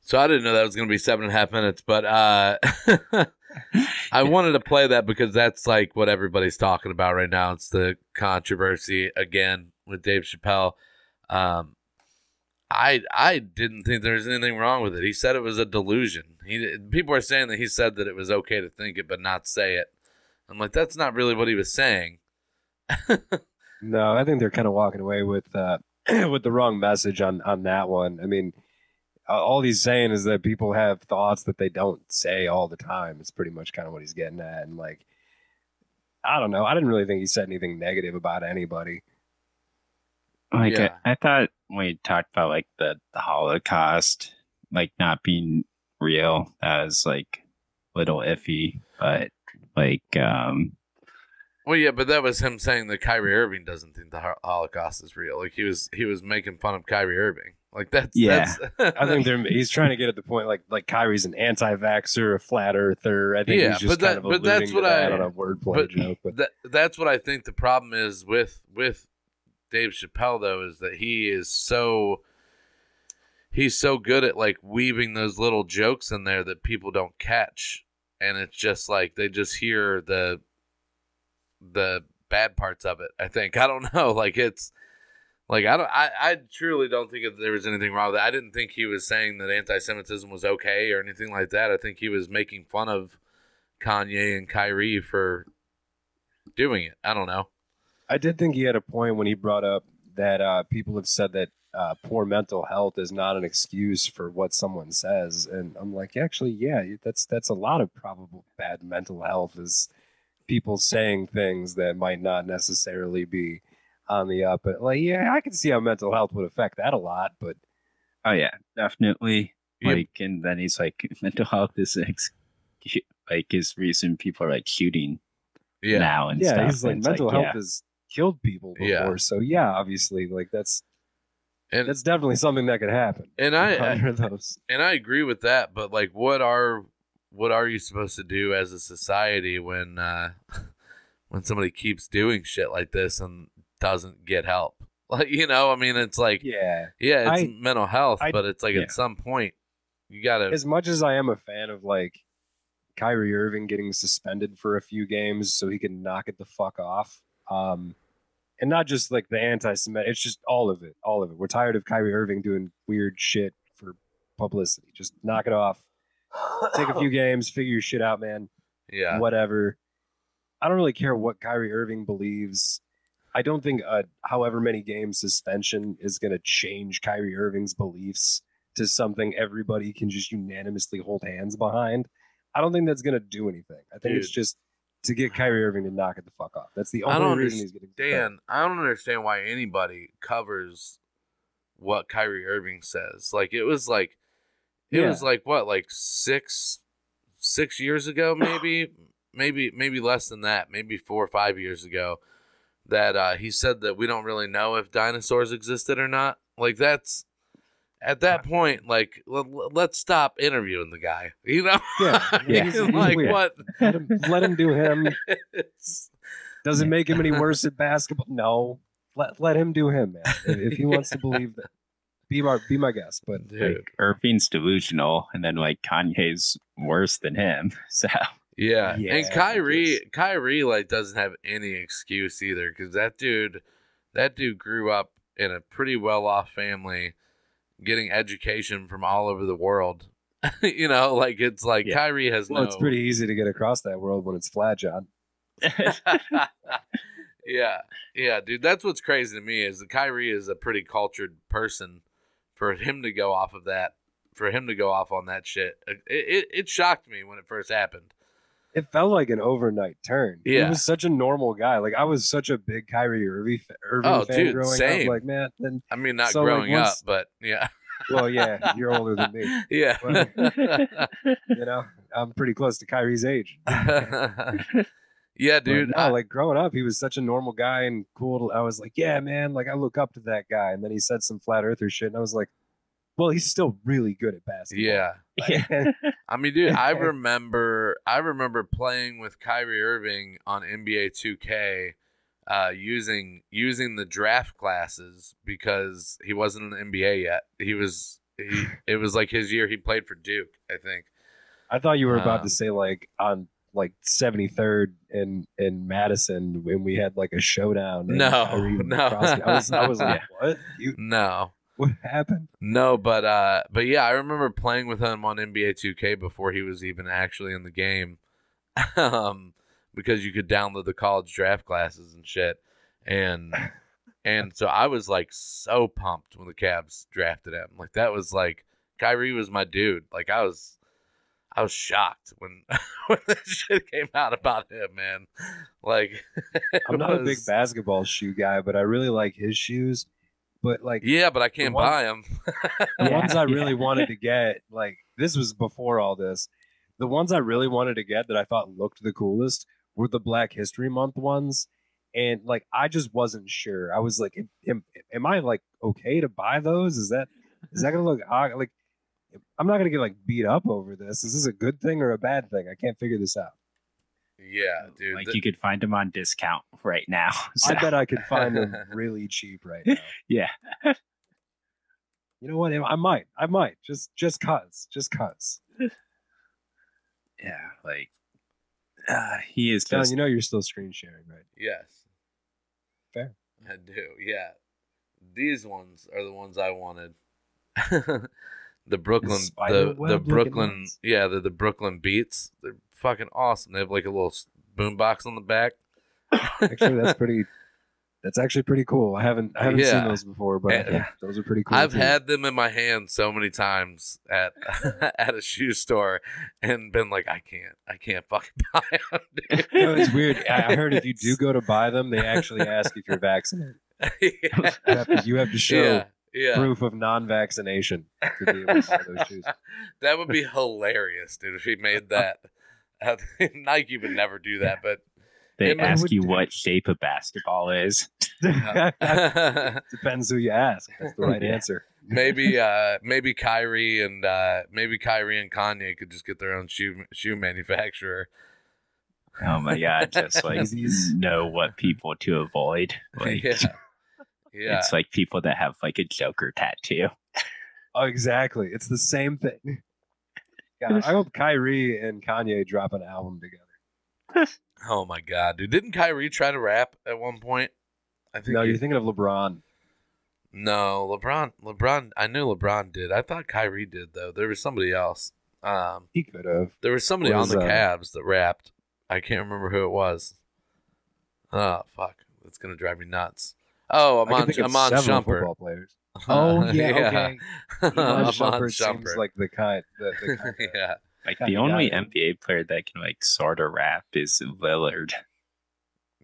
So I didn't know that was going to be seven and a half minutes, but uh, (laughs) I wanted to play that because that's like what everybody's talking about right now. It's the controversy again with Dave Chappelle. Um, I I didn't think there was anything wrong with it. He said it was a delusion. He people are saying that he said that it was okay to think it but not say it. I'm like, that's not really what he was saying. (laughs) no, I think they're kind of walking away with uh, (clears throat) with the wrong message on on that one. I mean, all he's saying is that people have thoughts that they don't say all the time. It's pretty much kind of what he's getting at, and like, I don't know. I didn't really think he said anything negative about anybody. Like, yeah. I, I thought when he talked about like the the Holocaust, like not being real, that was like a little iffy, but like, um, well, yeah, but that was him saying that Kyrie Irving doesn't think the Holocaust is real. Like he was, he was making fun of Kyrie Irving. Like that's yeah. That's, (laughs) (laughs) I think they're he's trying to get at the point like like Kyrie's an anti-vaxer, a flat earther. I think yeah, he's just but that, kind of but that's what that I on a wordplay but joke. But that, that's what I think the problem is with with Dave Chappelle though is that he is so he's so good at like weaving those little jokes in there that people don't catch and it's just like they just hear the the bad parts of it. I think I don't (laughs) know. Like it's like I don't. I, I truly don't think that there was anything wrong with it. I didn't think he was saying that anti-Semitism was okay or anything like that. I think he was making fun of Kanye and Kyrie for doing it. I don't know. I did think he had a point when he brought up that uh, people have said that uh, poor mental health is not an excuse for what someone says, and I'm like, actually, yeah, that's that's a lot of probable bad mental health is people saying things that might not necessarily be on the up. But like, yeah, I can see how mental health would affect that a lot. But oh yeah, definitely. Yep. Like, and then he's like, (laughs) mental health is ex- (laughs) like his reason people are like shooting yeah. now and yeah, stuff. he's like and mental like, health yeah. has killed people before. Yeah. So yeah, obviously, like that's And That's definitely something that could happen. and I, I those. and I agree with that, but like, what are what are you supposed to do as a society when uh, (laughs) when somebody keeps doing shit like this and doesn't get help? (laughs) Like, you know, I mean, it's like, yeah, Yeah. it's I- mental health, I- but it's like yeah. at some point you gotta, As much as I am a fan of like Kyrie Irving getting suspended for a few games so he can knock it the fuck off. Um, and not just like the anti-Semitic, it's just all of it, all of it. We're tired of Kyrie Irving doing weird shit for publicity. Just knock it off. Take a few (laughs) games, figure your shit out, man. yeah, whatever. I don't really care what Kyrie Irving believes. I don't think uh, however many games suspension is going to change Kyrie Irving's beliefs to something everybody can just unanimously hold hands behind. I don't think that's going to do anything. I think it's just to get Kyrie Irving to knock it the fuck off. That's the only reason he's getting. Dan, I don't understand why anybody covers what Kyrie Irving says. Like it was like it Yeah. was like what, like six six years ago, (sighs) maybe, maybe maybe less than that, maybe four or five years ago, that uh, he said that we don't really know if dinosaurs existed or not. Like that's at that point, like l- let's stop interviewing the guy. (laughs) You know, Yeah, (laughs) Yeah. he's- he's like weird. what? Let him, let him do him. (laughs) Does it make him any worse at basketball? No. Let let him do him, man. If, if he wants to believe that, be my be my guest. But Dude. Like Irving's delusional, and then like Kanye's worse than him. So Yeah, Yeah, and Kyrie, Kyrie like doesn't have any excuse either because that dude, that dude grew up in a pretty well off family, getting education from all over the world. (laughs) you know, like it's like Yeah. Kyrie has well, no. it's pretty easy to get across that world when it's flat, John. (laughs) yeah, yeah, dude. That's what's crazy to me is that Kyrie is a pretty cultured person. For him to go off of that, for him to go off on that shit, it it, it shocked me when it first happened. It felt like an overnight turn. Yeah. he was such a normal guy. Like I was such a big Kyrie Irving, Irving Oh, fan dude, growing same. up. Like man, then I mean, not So, like, growing once- up, but yeah. (laughs) well, yeah, you're older than me. (laughs) Yeah. (laughs) You know, I'm pretty close to Kyrie's age. yeah, But dude. no, I- like growing up, he was such a normal guy and cool. to- I was like, yeah, man, like I look up to that guy. And then he said some flat earther shit, and I was like, well, he's still really good at basketball. yeah. yeah, (laughs) I mean, dude, I (laughs) remember I remember playing with Kyrie Irving on NBA 2K uh, using using the draft classes because he wasn't in the NBA yet. He was he, (laughs) it was like his year he played for Duke, I think. I thought you were about Um, to say like on like 73rd in in Madison when we had like a showdown. and No, Kyrie no. crossed- I was I was like, what? You No. (laughs) what happened? No, but uh but yeah, I remember playing with him on NBA 2K before he was even actually in the game. (laughs) um because you could download the college draft classes and shit. And and so I was like so pumped when the Cavs drafted him. Like that was like Kyrie was my dude. Like I was I was shocked when (laughs) when this shit came out about him, man. Like I'm not a big basketball shoe guy, but I really like his shoes. But like Yeah, but I can't one- buy them. (laughs) the ones I yeah. really (laughs) wanted to get, like this was before all this. The ones I really wanted to get that I thought looked the coolest were the Black History Month ones, and like I just wasn't sure. I was like, am, am I like okay to buy those? Is that is that gonna look (laughs) odd? like? I'm not gonna get like beat up over this. Is this a good thing or a bad thing? I can't figure this out. Yeah, dude. like th- you could find them on discount (laughs) right now. So, I bet I could (laughs) find them really cheap right now. (laughs) yeah, You know what? I might. I might. Just just cause. Just cause. yeah, like uh, he is John, just you know you're still screen sharing, right? Yes. Fair. I do. Yeah. These ones are the ones I wanted. The Brooklyn the, the Brooklyn ones? yeah, the the Brooklyn Beats. They're fucking awesome. They have like a little s- boom box on the back. (laughs) Actually, that's pretty. That's actually pretty cool. I haven't I haven't seen those before, but And- think those are pretty cool. I've too. had them in my hand so many times at (laughs) at a shoe store and been like, I can't, I can't fucking (laughs) buy them. Know, it's weird. I I heard if you do go to buy them, they actually ask if you're vaccinated. yeah, You have to, you have to show yeah, yeah. proof of non-vaccination to be able to buy those (laughs) shoes. that would be hilarious, dude. If he made (laughs) that, Nike would never do that. But they It ask would- you what shape a basketball is. (laughs) Depends who you ask. That's the right Yeah. answer. maybe uh maybe Kyrie and uh maybe Kyrie and Kanye could just get their own shoe shoe manufacturer. Oh my god, just like know what people to avoid. Like yeah. Yeah. it's like people that have like a Joker tattoo. Oh, exactly. It's the same thing. (laughs) God, I hope Kyrie and Kanye drop an album together. (laughs) oh my god, dude. Didn't Kyrie try to rap at one point? I think No, he- you're thinking of LeBron. No, LeBron LeBron I knew LeBron did. I thought Kyrie did though. There was somebody else. Um He could have. there was somebody What on is, the uh, Cavs that rapped. I can't remember who it was. Oh fuck. That's gonna drive me nuts. Oh, I can Amon think of Amon several Shumpert. football players. (laughs) Oh yeah, okay. (laughs) Iman Amon Shumpert seems like the kind. The, the kind of- (laughs) yeah. Like Kinda the only got it. NBA player that can like sort of rap is Lillard.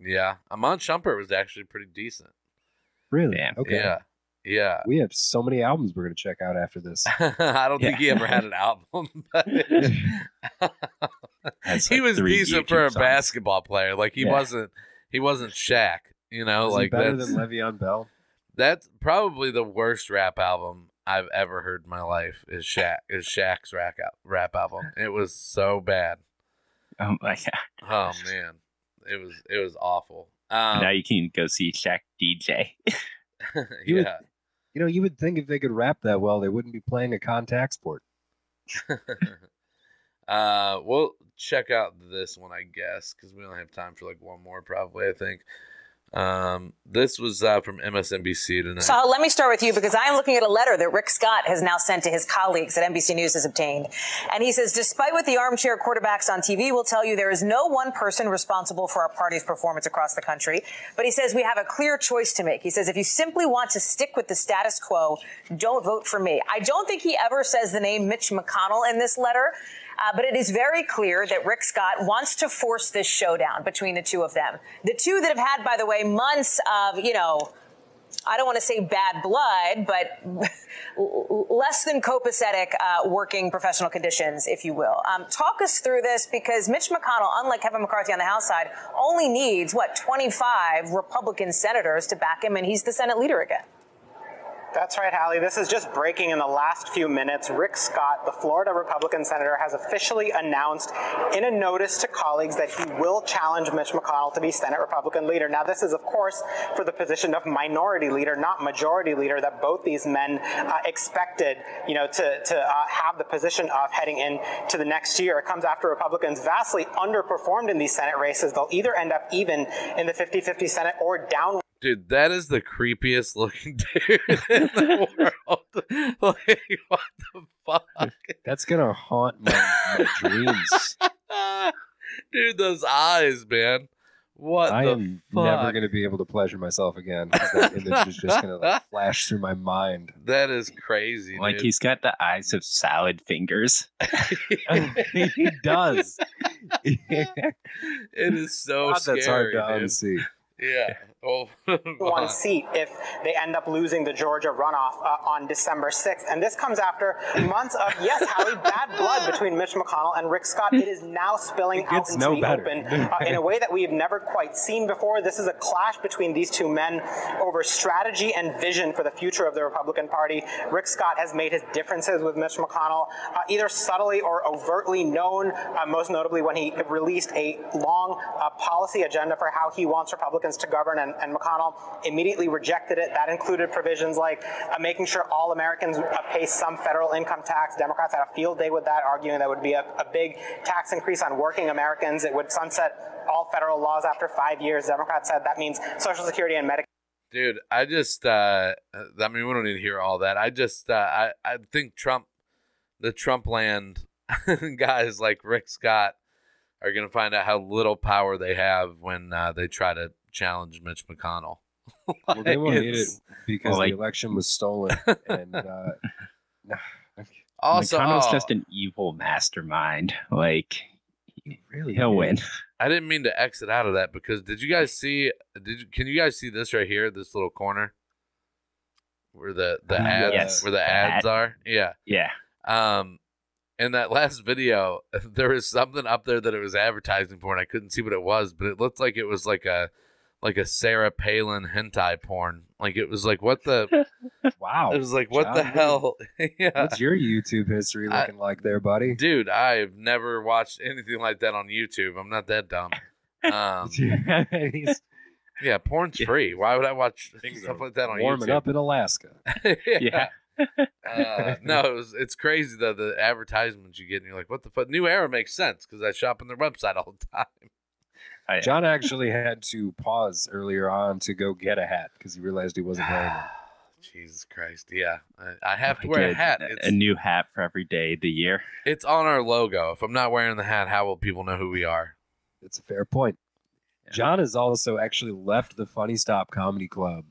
Yeah. Iman Shumpert was actually pretty decent. Really? Yeah. Okay. Yeah. Yeah. We have so many albums we're gonna check out after this. I don't think he ever had an album, but he like, was three decent for a songs. basketball player. Like he Yeah. wasn't he wasn't Shaq, you know, Is he like better that's than Le'Veon Bell? that's probably the worst rap album I've ever heard in my life is Shaq is Shaq's rap rap album. It was so bad. (laughs) Oh my god! Oh man. It was it was awful. Um, now you can go see Shaq DJ. (laughs) You would- yeah. You know, you would think if they could rap that well, they wouldn't be playing a contact sport. (laughs) uh, we'll check out this one, I guess, because we only have time for like one more, probably. I think. Um, this was uh, from MSNBC tonight. So let me start with you because I am looking at a letter that Rick Scott has now sent to his colleagues that NBC News has obtained. And he says, despite what the armchair quarterbacks on TV will tell you, there is no one person responsible for our party's performance across the country. But he says we have a clear choice to make. He says, if you simply want to stick with the status quo, don't vote for me. I don't think he ever says the name Mitch McConnell in this letter. Uh, but it is very clear that Rick Scott wants to force this showdown between the two of them. The two that have had, by the way, months of, you know, I don't want to say bad blood, but (laughs) less than copacetic uh, working professional conditions, if you will. Um, talk us through this because Mitch McConnell, unlike Kevin McCarthy on the House side, only needs, what, 25 Republican senators to back him, and he's the Senate leader again. That's right, Hallie. This is just breaking in the last few minutes. Rick Scott, the Florida Republican senator, has officially announced in a notice to colleagues that he will challenge Mitch McConnell to be Senate Republican leader. Now, this is, of course, for the position of minority leader, not majority leader, that both these men uh, expected, you know, to, to uh, have the position of heading into the next year. It comes after Republicans vastly underperformed in these Senate races. They'll either end up even in the 50-50 Senate or down Dude, that is the creepiest looking (laughs) dude in the world. (laughs) like, what the fuck? That's gonna haunt my, my (laughs) dreams. Dude, those eyes, man. What I the am fuck? never gonna be able to pleasure myself again. 'cause That image is just gonna like flash through my mind. That is crazy. Like dude. he's got the eyes of salad fingers. he does. it is so God, scary. that's hard to dude. unsee. Yeah. Oh, (laughs) one seat if they end up losing the Georgia runoff uh, on December 6th. And this comes after months of, yes, Hallie, bad blood between Mitch McConnell and Rick Scott. It is now spilling out into no the better. open (laughs) uh, in a way that we have never quite seen before. This is a clash between these two men over strategy and vision for the future of the Republican Party. Rick Scott has made his differences with Mitch McConnell uh, either subtly or overtly known, uh, most notably when he released a long uh, policy agenda for how he wants Republicans to govern, and, and McConnell immediately rejected it. That included provisions like uh, making sure all Americans uh, pay some federal income tax. Democrats had a field day with that, arguing that would be a, a big tax increase on working Americans. It would sunset all federal laws after five years. Democrats said that means Social Security and Medicare. dude, I just, uh, I mean, we don't need to hear all that. I just, uh, I, I think Trump, the Trump land (laughs) guys like Rick Scott are to find out how little power they have when uh, they try to challenge Mitch McConnell. (laughs) Well, they won't need it because Well, like- the election was stolen, and uh, (laughs) Also, McConnell's oh, just an evil mastermind. Like he really he'll is. win. I didn't mean to exit out of that because did you guys see? Did you, can you guys see this right here? This little corner where the the Uh, ads yes. where the The ads ad. are? Yeah. Yeah. Um, in that (laughs) last video, there was something up there that it was advertising for, and I couldn't see what it was, but it looked like it was like a like a Sarah Palin hentai porn. Like it was like what the (laughs) Wow. it was like what John the hell? (laughs) yeah. What's your YouTube history I- looking like there, buddy? Dude, I've never watched anything like that on YouTube. I'm not that dumb. (laughs) Um, yeah, porn's free. Why would I watch Things stuff like that on warming YouTube? Warming up in Alaska. yeah. uh, no, it was, it's crazy though the advertisements you get, and you're like, "What the fuck?" New Era makes sense because I shop on their website all the time. I, John actually had to pause earlier on to go get a hat because he realized he wasn't wearing it. (sighs) Jesus Christ, yeah, I, I have I to wear a hat. a- It's, a new hat for every day of the year. it's on our logo. If I'm not wearing the hat, how will people know who we are? It's a fair point. Yeah. John has also actually left the Funny Stop Comedy Club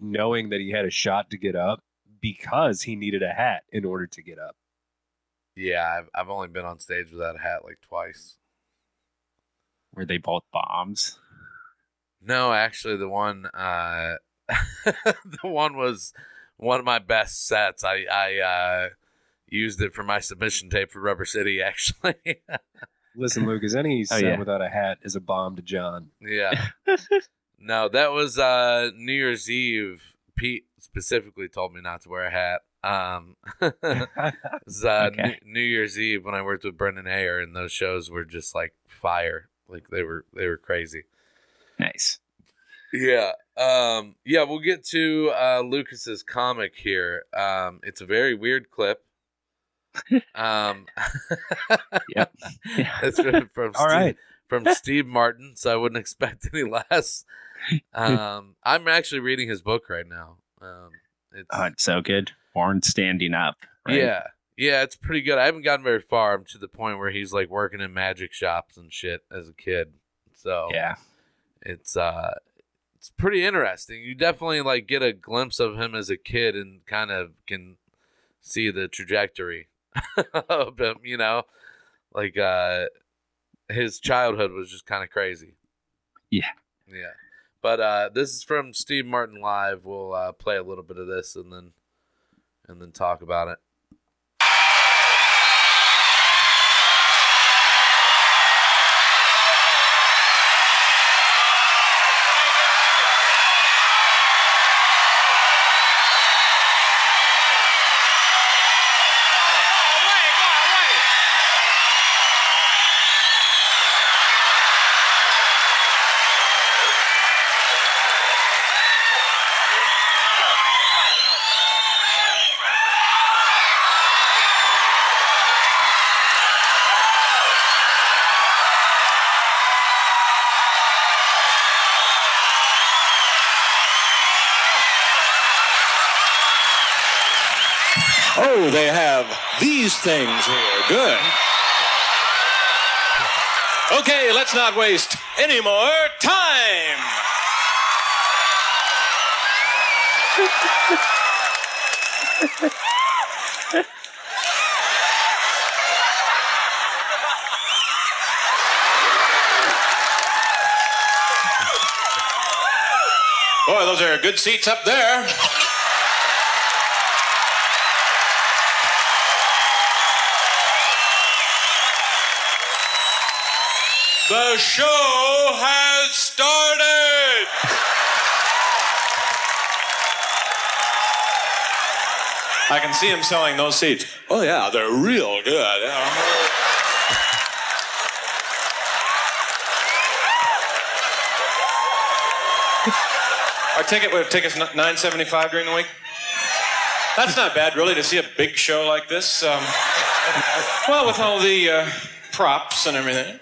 knowing that he had a shot to get up because he needed a hat in order to get up. Yeah, I've I've only been on stage without a hat like twice. Were they both bombs? No, actually, the one uh, (laughs) the one was one of my best sets. I I uh, used it for my submission tape for Rubber City. (laughs) Actually, Listen, Lucas, any set yeah. without a hat is a bomb to John. yeah. (laughs) no, that was uh, New Year's Eve. Pete specifically told me not to wear a hat. Um, it was, uh, Okay. New, New Year's Eve when I worked with Brendan Ayer, and those shows were just like fire. Like they were they were crazy. Nice. Yeah. Um, yeah, we'll get to uh, Lucas's comic here. Um, it's a very weird clip. Um, (laughs) Yep. Yeah. (laughs) it's from, from All Steve, right. from Steve Martin, so I wouldn't expect any less. Um, I'm actually reading his book right now. Um, it's, Oh, it's so good. Born standing up. Right? yeah, yeah, it's pretty good. I haven't gotten very far. I'm to the point where he's like working in magic shops and shit as a kid. So Yeah. it's uh it's pretty interesting. You definitely like get a glimpse of him as a kid and kind of can see the trajectory (laughs) of him, you know? Like uh his childhood was just kind of crazy. Yeah. Yeah. But uh this is from Steve Martin live. We'll uh play a little bit of this and then and then talk about it. Oh, they have these things here. Good. Okay, let's not waste any more time. Boy, those are good seats up there. The show has started. I can see him selling those seats. Oh yeah, they're real good. Yeah. Our ticket would take us nine seventy five during the week. That's not bad, really, to see a big show like this. Um, well, with all the uh, props and everything.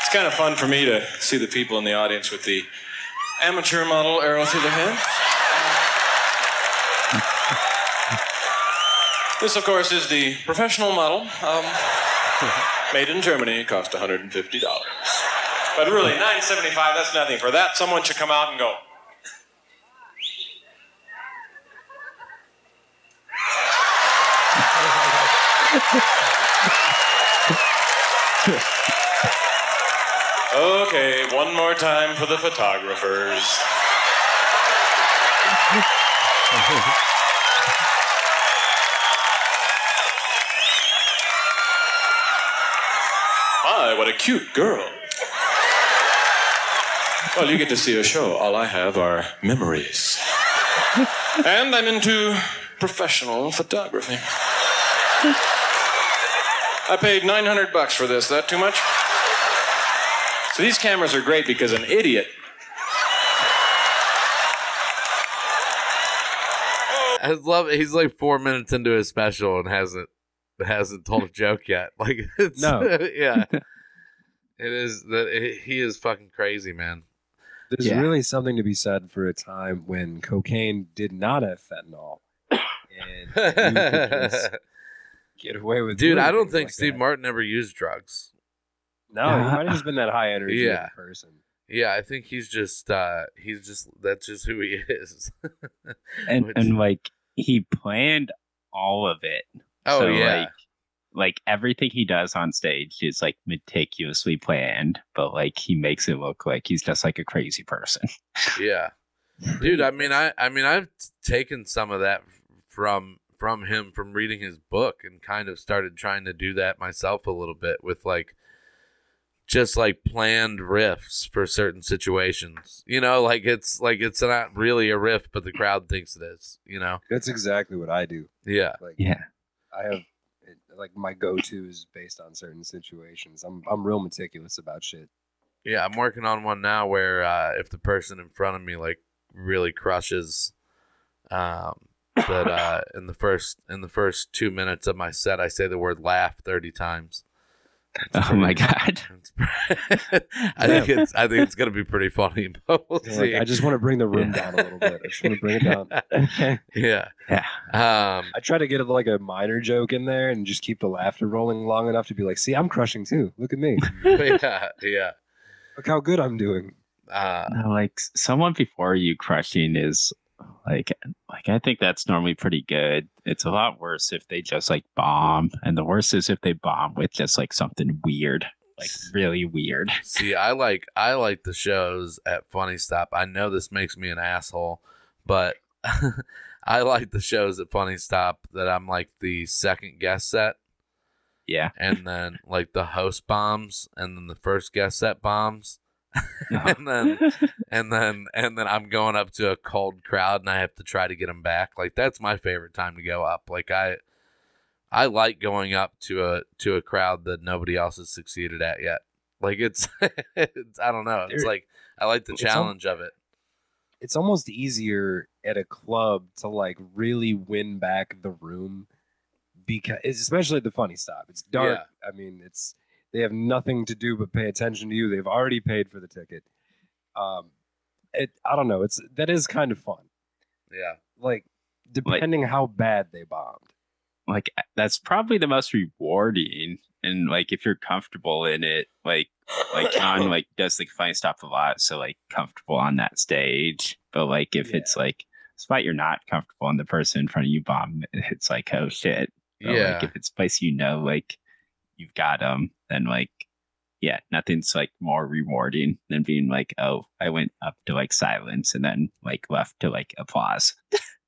It's kind of fun for me to see the people in the audience with the amateur model arrow through the head. This, of course, is the professional model. Um, made in Germany, cost $150. But really, 975, that's nothing. For that, someone should come out and go, Okay, one more time for the photographers. (laughs) My, what a cute girl. Well, you get to see a show. All I have are memories. (laughs) and I'm into professional photography. (laughs) I paid 900 bucks for this. Is That too much? So these cameras are great because an idiot I love it. He's like four minutes into his special and hasn't hasn't told a joke yet. (laughs) Like it's No. (laughs) yeah. (laughs) It is that he is fucking crazy, man. There's Yeah. really something to be said for a time when cocaine did not have fentanyl. And you could just get away with it. Dude, I don't think like Steve that. Martin ever used drugs. No, he might have just been that high energy Yeah. person. Yeah, I think he's just uh he's just that's just who he (laughs) is. and Which- and like he planned all of it. Oh, So, yeah. like, like everything he does on stage is like meticulously planned, but like he makes it look like he's just like a crazy person. (laughs) yeah. Dude, I mean I I mean I've taken some of that from from him from reading his book and kind of started trying to do that myself a little bit with like just like planned riffs for certain situations. You know, like it's like it's not really a riff but the crowd thinks it is, you know. That's exactly what I do. Yeah. Like Yeah. I have it, like my go-to is based on certain situations. I'm I'm real meticulous about shit. Yeah, I'm working on one now where uh, if the person in front of me like really crushes, um, that uh, in the first in the first two minutes of my set, I say the word "laugh" thirty times. Oh my god. (laughs) (laughs) I think it's I think it's gonna be pretty funny, (laughs) but we'll Yeah, like. I just want to bring the room down a little bit. I just want to bring it down. yeah, Yeah. um, I try to get like a minor joke in there and just keep the laughter rolling long enough to be like, see, I'm crushing too. Look at me. yeah, yeah. Look how good I'm doing. Uh, No, like someone before you crushing is like like I think that's normally pretty good. It's a lot worse if they just like bomb, and the worst is if they bomb with just like something weird, like really weird. See, I like I like the shows at Funny Stop. I know this makes me an asshole, but (laughs) I like the shows at Funny Stop that I'm like the second guest set, Yeah. and then like the host bombs, and then the first guest set bombs, Uh-huh. (laughs) and then and then and then I'm going up to a cold crowd, and I have to try to get them back. Like that's my favorite time to go up. Like I. I like going up to a to a crowd that nobody else has succeeded at yet. Like it's, (laughs) it's I don't know. It's There- like I like the it's al- challenge of it. It's almost easier at a club to like really win back the room because especially the funny stop. It's dark. I mean, it's they have nothing to do but pay attention to you. They've already paid for the ticket. Um, it I don't know. It's that is kind of fun. Yeah. Like depending how bad they bombed. like that's probably the most rewarding and like if you're comfortable in it like like (laughs) john like does like funny stuff a lot so like comfortable on that stage but like if it's like spot you're not comfortable and the person in front of you bomb it's like oh shit But, Yeah. like if it's a place you know like you've got them then like yeah nothing's like more rewarding than being like oh i went up to like silence and then like left to like applause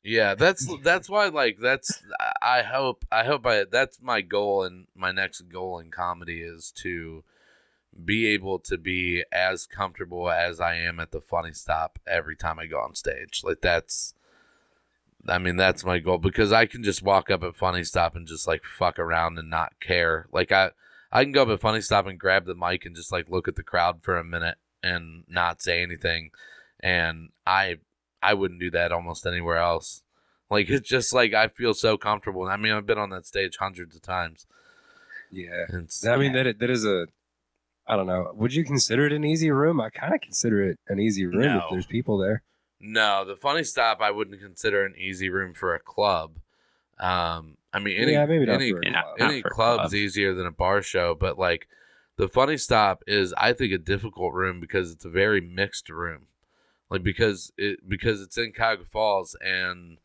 Yeah, that's (laughs) that's why like that's I hope I hope I that's my goal and my next goal in comedy is to be able to be as comfortable as I am at the funny stop every time I go on stage. Like that's I mean that's my goal because I can just walk up at funny stop and just like fuck around and not care. Like I I can go up at funny stop and grab the mic and just like look at the crowd for a minute and not say anything and I I wouldn't do that almost anywhere else. Like it's just like I feel so comfortable. I mean, I've been on that stage hundreds of times. Yeah. It's, I mean that that is a I don't know. Would you consider it an easy room? I kind of consider it an easy room No. if there's people there. No, the funny stop I wouldn't consider an easy room for a club. Um, I mean, any Yeah, maybe not any, for a Yeah, club. not any for club's club. easier than a bar show, but like the funny stop is I think a difficult room because it's a very mixed room. Like because it because it's in Cuyahoga Falls and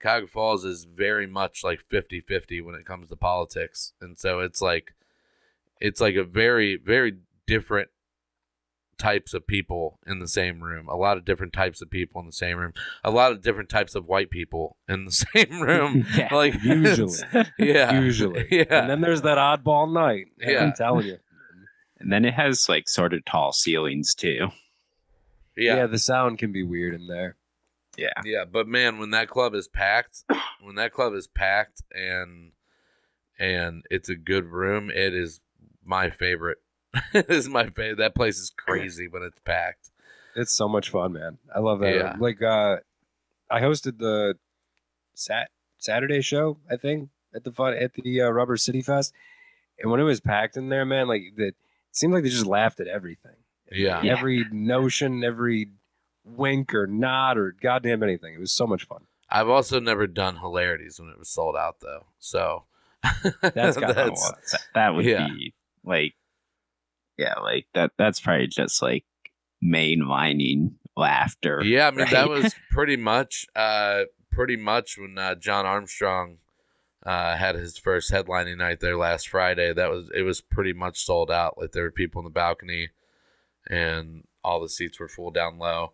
Cuyahoga Falls is very much like 50-50 when it comes to politics. And so it's like it's like a very very different types of people in the same room. A lot of different types of people in the same room. A lot of different types of white people in the (laughs) same room. (laughs) Yeah. like (laughs) Usually. yeah. Usually. Yeah. And then there's that oddball night. Yeah. I'm telling you. And then it has like sort of tall ceilings too. Yeah. Yeah. the sound can be weird in there. Yeah. Yeah, but man, when that club is packed, (coughs) when that club is packed and and it's a good room, it is my favorite. (laughs) it is my favorite. That place is crazy when it's packed. It's so much fun, man. I love that. Yeah. Like uh I hosted the sat Saturday show, I think, at the fun at the uh, Rubber City Fest. And when it was packed in there, man, like that it seemed like they just laughed at everything. Yeah. Yeah. Every notion, every wink or nod or goddamn anything. It was so much fun. I've also never done hilarities when it was sold out though. So That's got Oh, that, that would Yeah. be like, yeah, like that. That's probably just like mainlining laughter. Yeah, I mean that was (laughs) pretty much uh pretty much when uh, John Armstrong uh had his first headlining night there last Friday. That was it was pretty much sold out. Like there were people in the balcony and all the seats were full down low.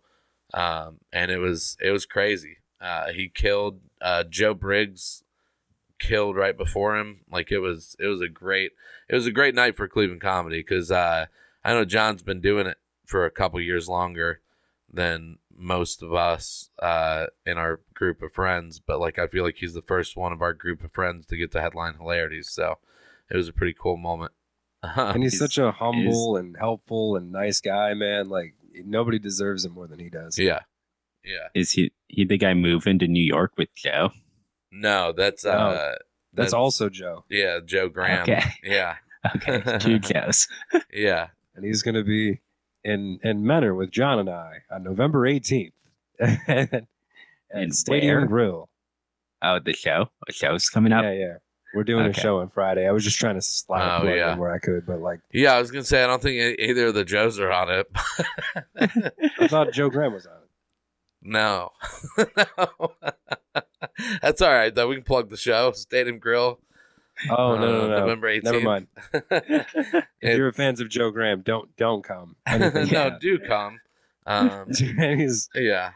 Um and it was it was crazy. Uh he killed uh Joe Briggs killed right before him. Like it was it was a great it was a great night for Cleveland comedy cuz uh I know John's been doing it for a couple years longer than most of us uh, in our group of friends. But like, I feel like he's the first one of our group of friends to get the headline hilarities. So it was a pretty cool moment. (laughs) And he's He's- such a humble and helpful and nice guy, man. Like nobody deserves it more than he does. yeah, yeah. Is he he the guy moving to New York with Joe? No, that's No, uh, That's also Joe. Yeah, Joe Graham. Okay. Yeah, (laughs) Okay, two Joes. (laughs) yeah. And he's gonna be in in Mentor with John and I on November 18th (laughs) and In Stadium where? Grill. Oh, the show. A show's coming up. Yeah, yeah. We're doing Okay. a show on Friday. I was just trying to slide a Oh, yeah. where I could, but like Yeah, I was gonna say I don't think e- either of the Joes are on it. I thought Joe Graham was on it. no, no. (laughs) That's all right though. We can plug the show. Stadium Grill. Oh no, no, uh, no. November 18th. Never mind. (laughs) If It- you're fans of Joe Graham, don't don't come. (laughs) No, bad. do come. Um, yeah,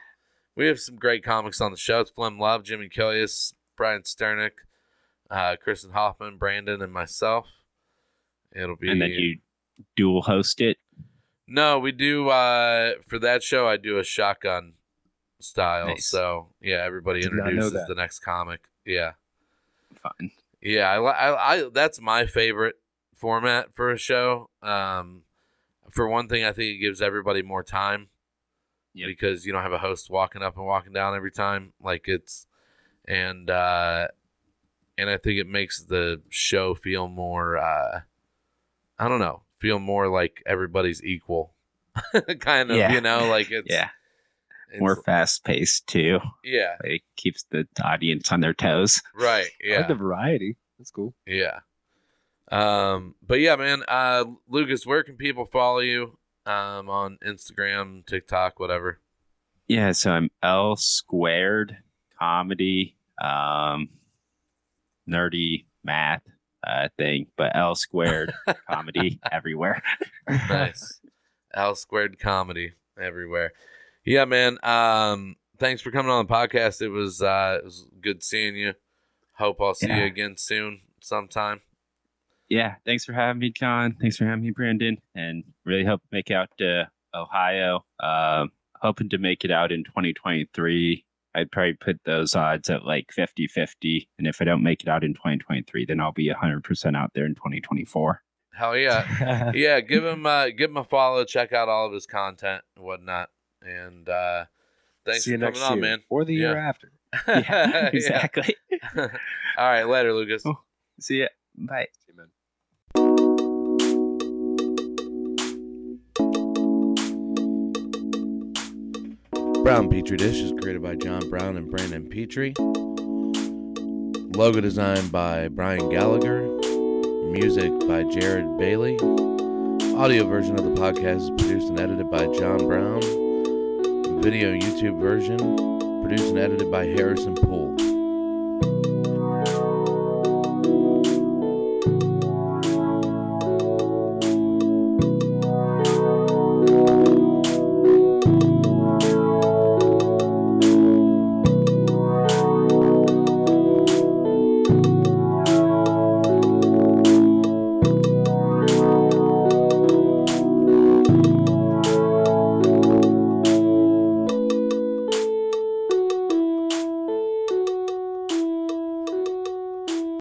we have some great comics on the show. It's Flem Love, Jimmy Killius, Brian Sternick, uh, Kristen Hoffman, Brandon, and myself. It'll be And then you dual host it. no, we do uh, for that show. I do a shotgun style. Nice. So yeah, everybody Did introduces the next comic. Yeah, fine. yeah. I, I, I that's my favorite format for a show. Um, for one thing, I think it gives everybody more time Yep. because you don't have a host walking up and walking down every time. Like it's and uh, and I think it makes the show feel more. Uh, I don't know, feel more like everybody's equal, (laughs) kind of. Yeah. You know, like it's Yeah. It's- More fast paced too. yeah, Like keeps the audience on their toes. right, (laughs) yeah. like the variety. That's cool. Yeah. Um, but yeah, man, uh Lucas, where can people follow you? Um on Instagram, TikTok, whatever. Yeah, so I'm L squared comedy, um, nerdy math uh, thing, but L squared (laughs) comedy everywhere. Nice. L squared comedy everywhere. Yeah, man. Um thanks for coming on the podcast. It was uh it was good seeing you. Hope I'll see you again soon sometime. Yeah, thanks for having me, John. Thanks for having me, Brandon, and really hope to make out to Ohio. Um, hoping to make it out in 2023. I'd probably put those odds at like 50 50. And if I don't make it out in 2023, then I'll be 100% out there in 2024. Hell yeah. (laughs) yeah, give him uh give him a follow, check out all of his content and whatnot. And uh thanks See you for coming next on, year. man. Or the year after. (laughs) Yeah, (laughs) Yeah. exactly. (laughs) All right, later, Lucas. Oh. See ya. Bye. See you. Brown Petri Dish is created by John Brown and Brandon Petrie. Logo designed by Brian Gallagher. Music by Jared Bailey. Audio version of the podcast is produced and edited by John Brown. Video YouTube version produced and edited by Harrison Poole.